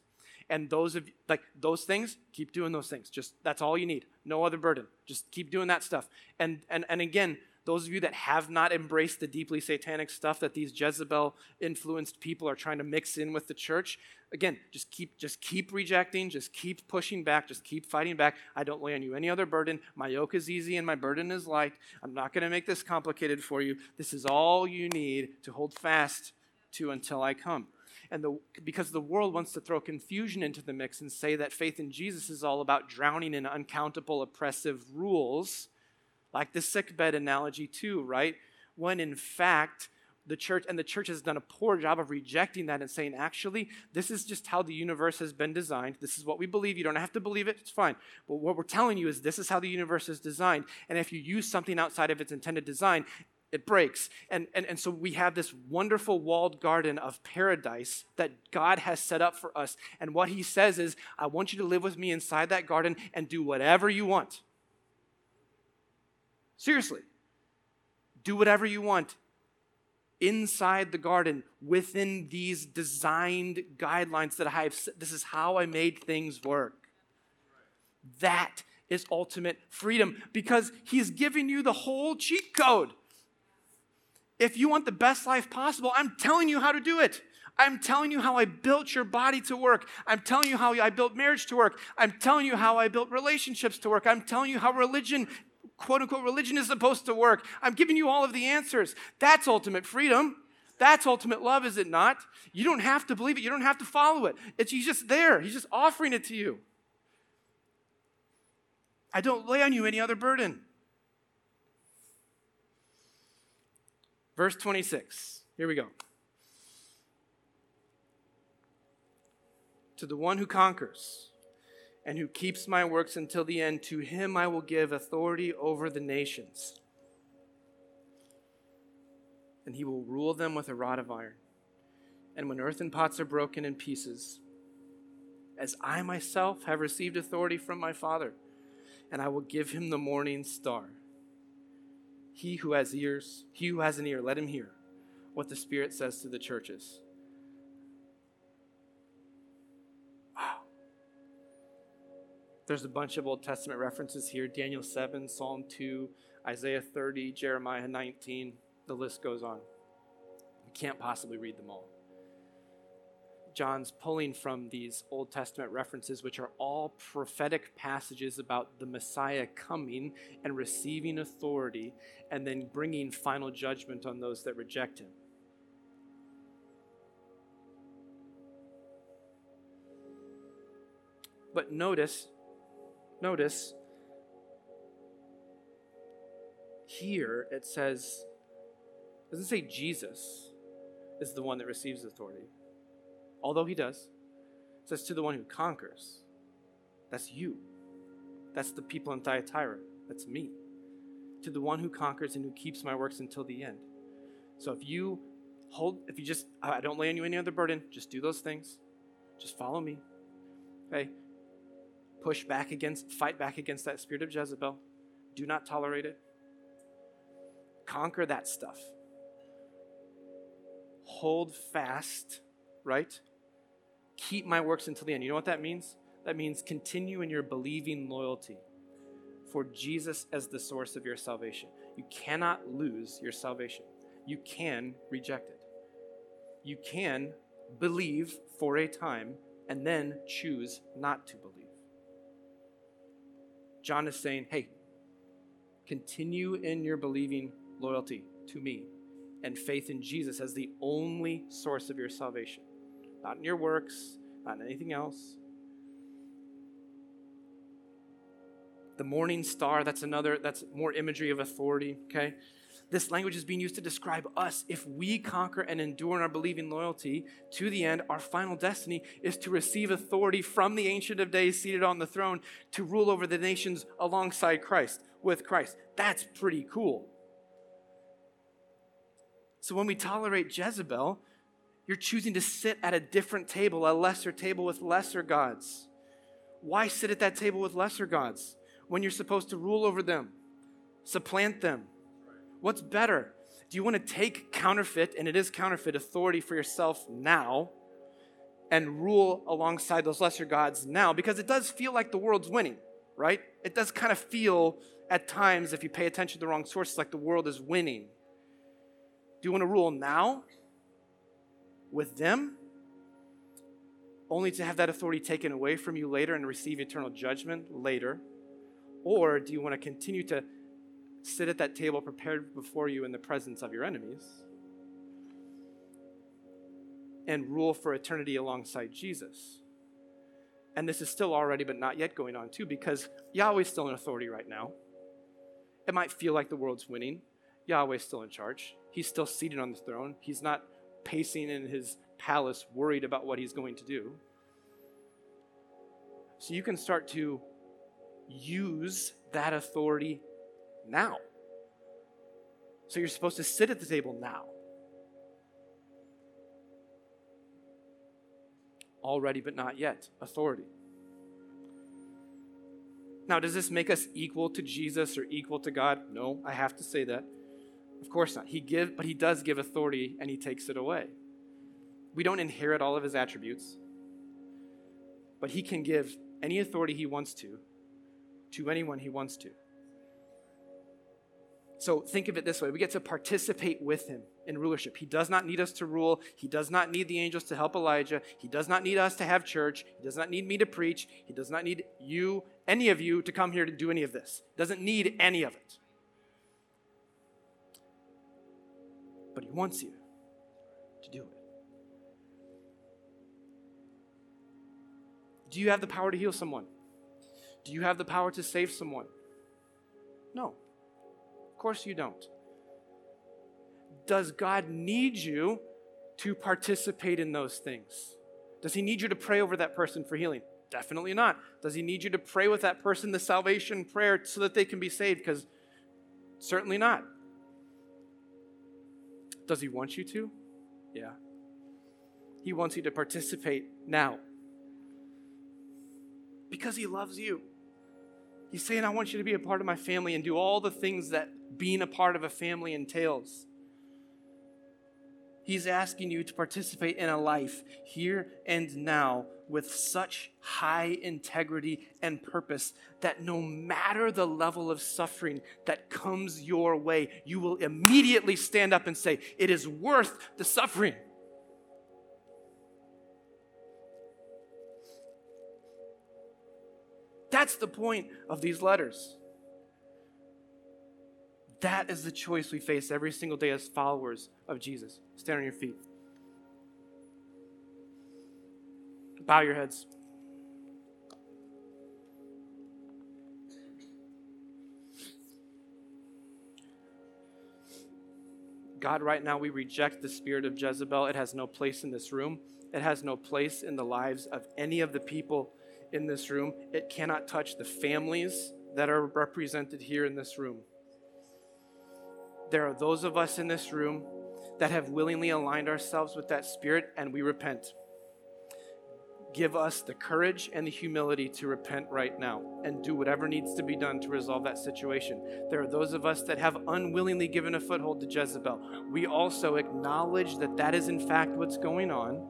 [SPEAKER 2] And those of like those things, keep doing those things. Just that's all you need. No other burden. Just keep doing that stuff. And and and again, those of you that have not embraced the deeply satanic stuff that these Jezebel influenced people are trying to mix in with the church, again, just keep just keep rejecting, just keep pushing back, just keep fighting back. I don't lay on you any other burden. My yoke is easy and my burden is light. I'm not going to make this complicated for you. This is all you need to hold fast to until I come and the, because the world wants to throw confusion into the mix and say that faith in Jesus is all about drowning in uncountable oppressive rules, like the sickbed analogy, too, right? When in fact, the church, and the church has done a poor job of rejecting that and saying, actually, this is just how the universe has been designed. This is what we believe. You don't have to believe it, it's fine. But what we're telling you is this is how the universe is designed. And if you use something outside of its intended design, it breaks. And, and, and so we have this wonderful walled garden of paradise that God has set up for us. And what he says is, I want you to live with me inside that garden and do whatever you want. Seriously. Do whatever you want inside the garden within these designed guidelines that I have. Set. This is how I made things work. That is ultimate freedom because he's giving you the whole cheat code. If you want the best life possible, I'm telling you how to do it. I'm telling you how I built your body to work. I'm telling you how I built marriage to work. I'm telling you how I built relationships to work. I'm telling you how religion quote unquote religion is supposed to work. I'm giving you all of the answers. That's ultimate freedom. That's ultimate love, is it not? You don't have to believe it. You don't have to follow it. It's he's just there. He's just offering it to you. I don't lay on you any other burden. Verse 26. Here we go. To the one who conquers and who keeps my works until the end, to him I will give authority over the nations. And he will rule them with a rod of iron. And when earthen pots are broken in pieces, as I myself have received authority from my Father, and I will give him the morning star. He who has ears, he who has an ear, let him hear what the Spirit says to the churches. Wow. There's a bunch of Old Testament references here Daniel 7, Psalm 2, Isaiah 30, Jeremiah 19. The list goes on. We can't possibly read them all. John's pulling from these Old Testament references, which are all prophetic passages about the Messiah coming and receiving authority and then bringing final judgment on those that reject him. But notice Notice here it says, it doesn't say Jesus is the one that receives authority, although he does. Says to the one who conquers. That's you. That's the people in Thyatira. That's me. To the one who conquers and who keeps my works until the end. So if you hold, if you just, I don't lay on you any other burden, just do those things. Just follow me. Okay? push back against, fight back against that spirit of Jezebel. Do not tolerate it. Conquer that stuff. Hold fast, right? Keep my works until the end. You know what that means? That means continue in your believing loyalty for Jesus as the source of your salvation. You cannot lose your salvation. You can reject it. You can believe for a time and then choose not to believe. John is saying, hey, continue in your believing loyalty to me and faith in Jesus as the only source of your salvation. Not in your works, not in anything else. The morning star, that's another, that's more imagery of authority, okay? This language is being used to describe us. If we conquer and endure in our believing loyalty to the end, our final destiny is to receive authority from the Ancient of Days seated on the throne to rule over the nations alongside Christ, with Christ. That's pretty cool. So when we tolerate Jezebel, you're choosing to sit at a different table, a lesser table with lesser gods. Why sit at that table with lesser gods when you're supposed to rule over them, supplant them, What's better? Do you want to take counterfeit, and it is counterfeit, authority for yourself now and rule alongside those lesser gods now? Because it does feel like the world's winning, right? It does kind of feel at times, if you pay attention to the wrong sources, like the world is winning. Do you want to rule now with them? Only to have that authority taken away from you later and receive eternal judgment later? Or do you want to continue to sit at that table prepared before you in the presence of your enemies and rule for eternity alongside Jesus. And this is still already, but not yet going on too, because Yahweh's still in authority right now. It might feel like the world's winning. Yahweh's still in charge. He's still seated on the throne. He's not pacing in his palace worried about what he's going to do. So you can start to use that authority now. So you're supposed to sit at the table now. Already, but not yet. Authority. Now, does this make us equal to Jesus or equal to God? No, I have to say that. Of course not. He give, but he does give authority and he takes it away. We don't inherit all of his attributes, but he can give any authority he wants to to anyone he wants to. So think of it this way we get to participate with him in rulership. He does not need us to rule. He does not need the angels to help Elijah. He does not need us to have church. He does not need me to preach. He does not need you, any of you, to come here to do any of this. He Doesn't need any of it. Wants you to do it. Do you have the power to heal someone? Do you have the power to save someone? No. Of course you don't. Does God need you to participate in those things? Does He need you to pray over that person for healing? Definitely not. Does He need you to pray with that person the salvation prayer so that they can be saved? Because certainly not. Does He want you to? Yeah. He wants you to participate now because He loves you. He's saying, I want you to be a part of my family and do all the things that being a part of a family entails. He's asking you to participate in a life here and now with such high integrity and purpose that no matter the level of suffering that comes your way, you will immediately stand up and say, It is worth the suffering. That's the point of these letters. That is the choice we face every single day as followers of Jesus. Stand on your feet. Bow your heads. God, right now we reject the spirit of Jezebel. It has no place in this room, it has no place in the lives of any of the people in this room. It cannot touch the families that are represented here in this room. There are those of us in this room that have willingly aligned ourselves with that spirit, and we repent. Give us the courage and the humility to repent right now and do whatever needs to be done to resolve that situation. There are those of us that have unwillingly given a foothold to Jezebel. We also acknowledge that that is, in fact, what's going on.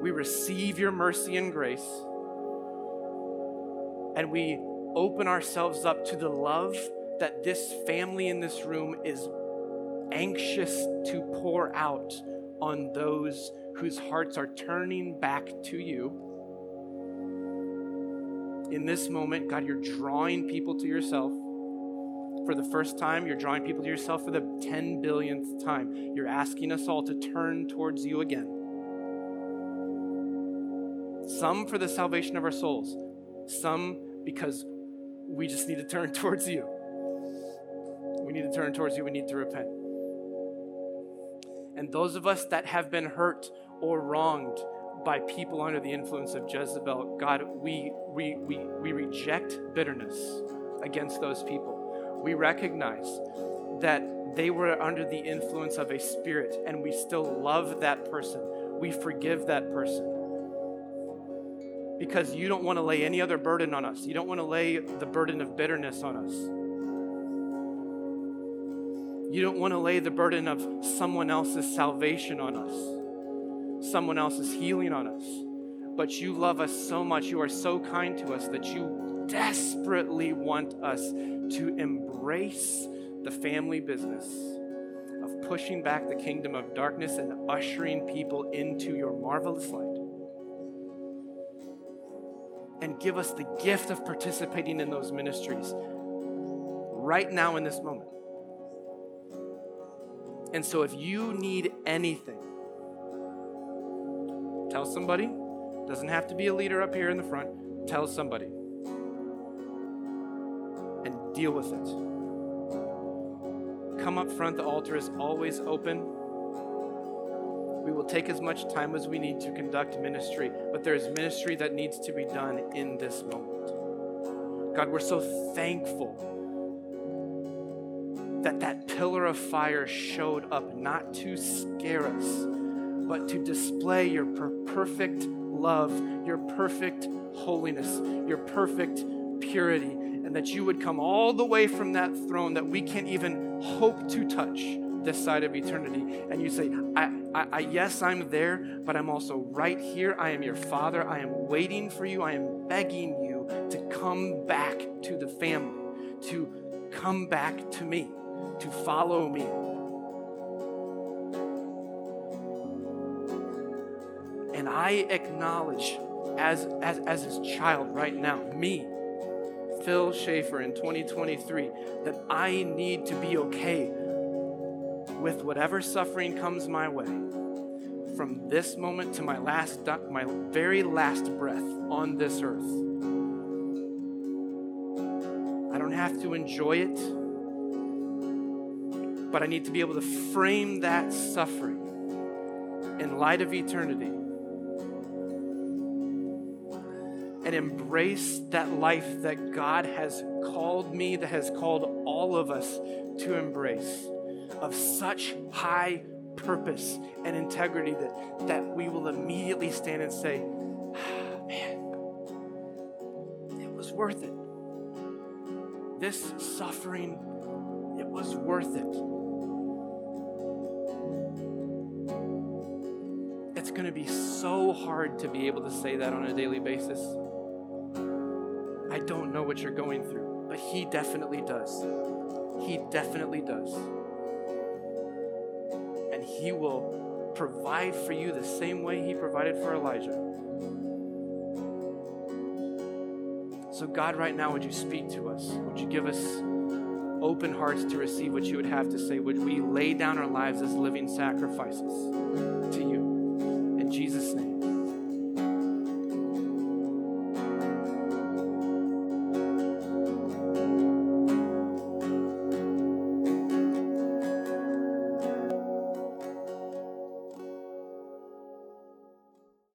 [SPEAKER 2] We receive your mercy and grace and we open ourselves up to the love that this family in this room is anxious to pour out on those whose hearts are turning back to you. In this moment, God, you're drawing people to yourself. For the first time, you're drawing people to yourself for the 10 billionth time. You're asking us all to turn towards you again. Some for the salvation of our souls, some because we just need to turn towards you. We need to turn towards you. We need to repent. And those of us that have been hurt or wronged by people under the influence of Jezebel, God, we, we, we, we reject bitterness against those people. We recognize that they were under the influence of a spirit and we still love that person. We forgive that person because you don't want to lay any other burden on us. You don't want to lay the burden of bitterness on us. You don't want to lay the burden of someone else's salvation on us, someone else's healing on us. But you love us so much, you are so kind to us that you desperately want us to embrace the family business of pushing back the kingdom of darkness and ushering people into your marvelous light and give us the gift of participating in those ministries right now in this moment. And so, if you need anything, tell somebody. Doesn't have to be a leader up here in the front. Tell somebody. And deal with it. come up front. The altar is always open. We will take as much time as we need to conduct ministry, but there is ministry that needs to be done in this moment. God, we're so thankful that that pillar of fire showed up not to scare us, but to display your per- perfect love, your perfect holiness, your perfect purity, and that you would come all the way from that throne that we can't even hope to touch this side of eternity. And you say, I, I, I, yes, I'm there, but I'm also right here. I am your father. I am waiting for you. I am begging you to come back to the family, to come back to me, to follow me. And I acknowledge as, as, as his child right now, me, Phil Schafer in 2023, that I need to be okay with whatever suffering comes my way from this moment to my last my very last breath on this earth. I don't have to enjoy it, but I need to be able to frame that suffering in light of eternity and embrace that life that God has called me, that has called all of us to embrace of such high purpose and integrity that, that we will immediately stand and say, ah, man, it was worth it. This suffering, it was worth it. It's going to be so hard to be able to say that on a daily basis. Don't know what you're going through, but He definitely does. He definitely does. And He will provide for you the same way He provided for Elijah. So, God, right now, would you speak to us? Would you give us open hearts to receive what you would have to say? Would we lay down our lives as living sacrifices to you? In Jesus' name.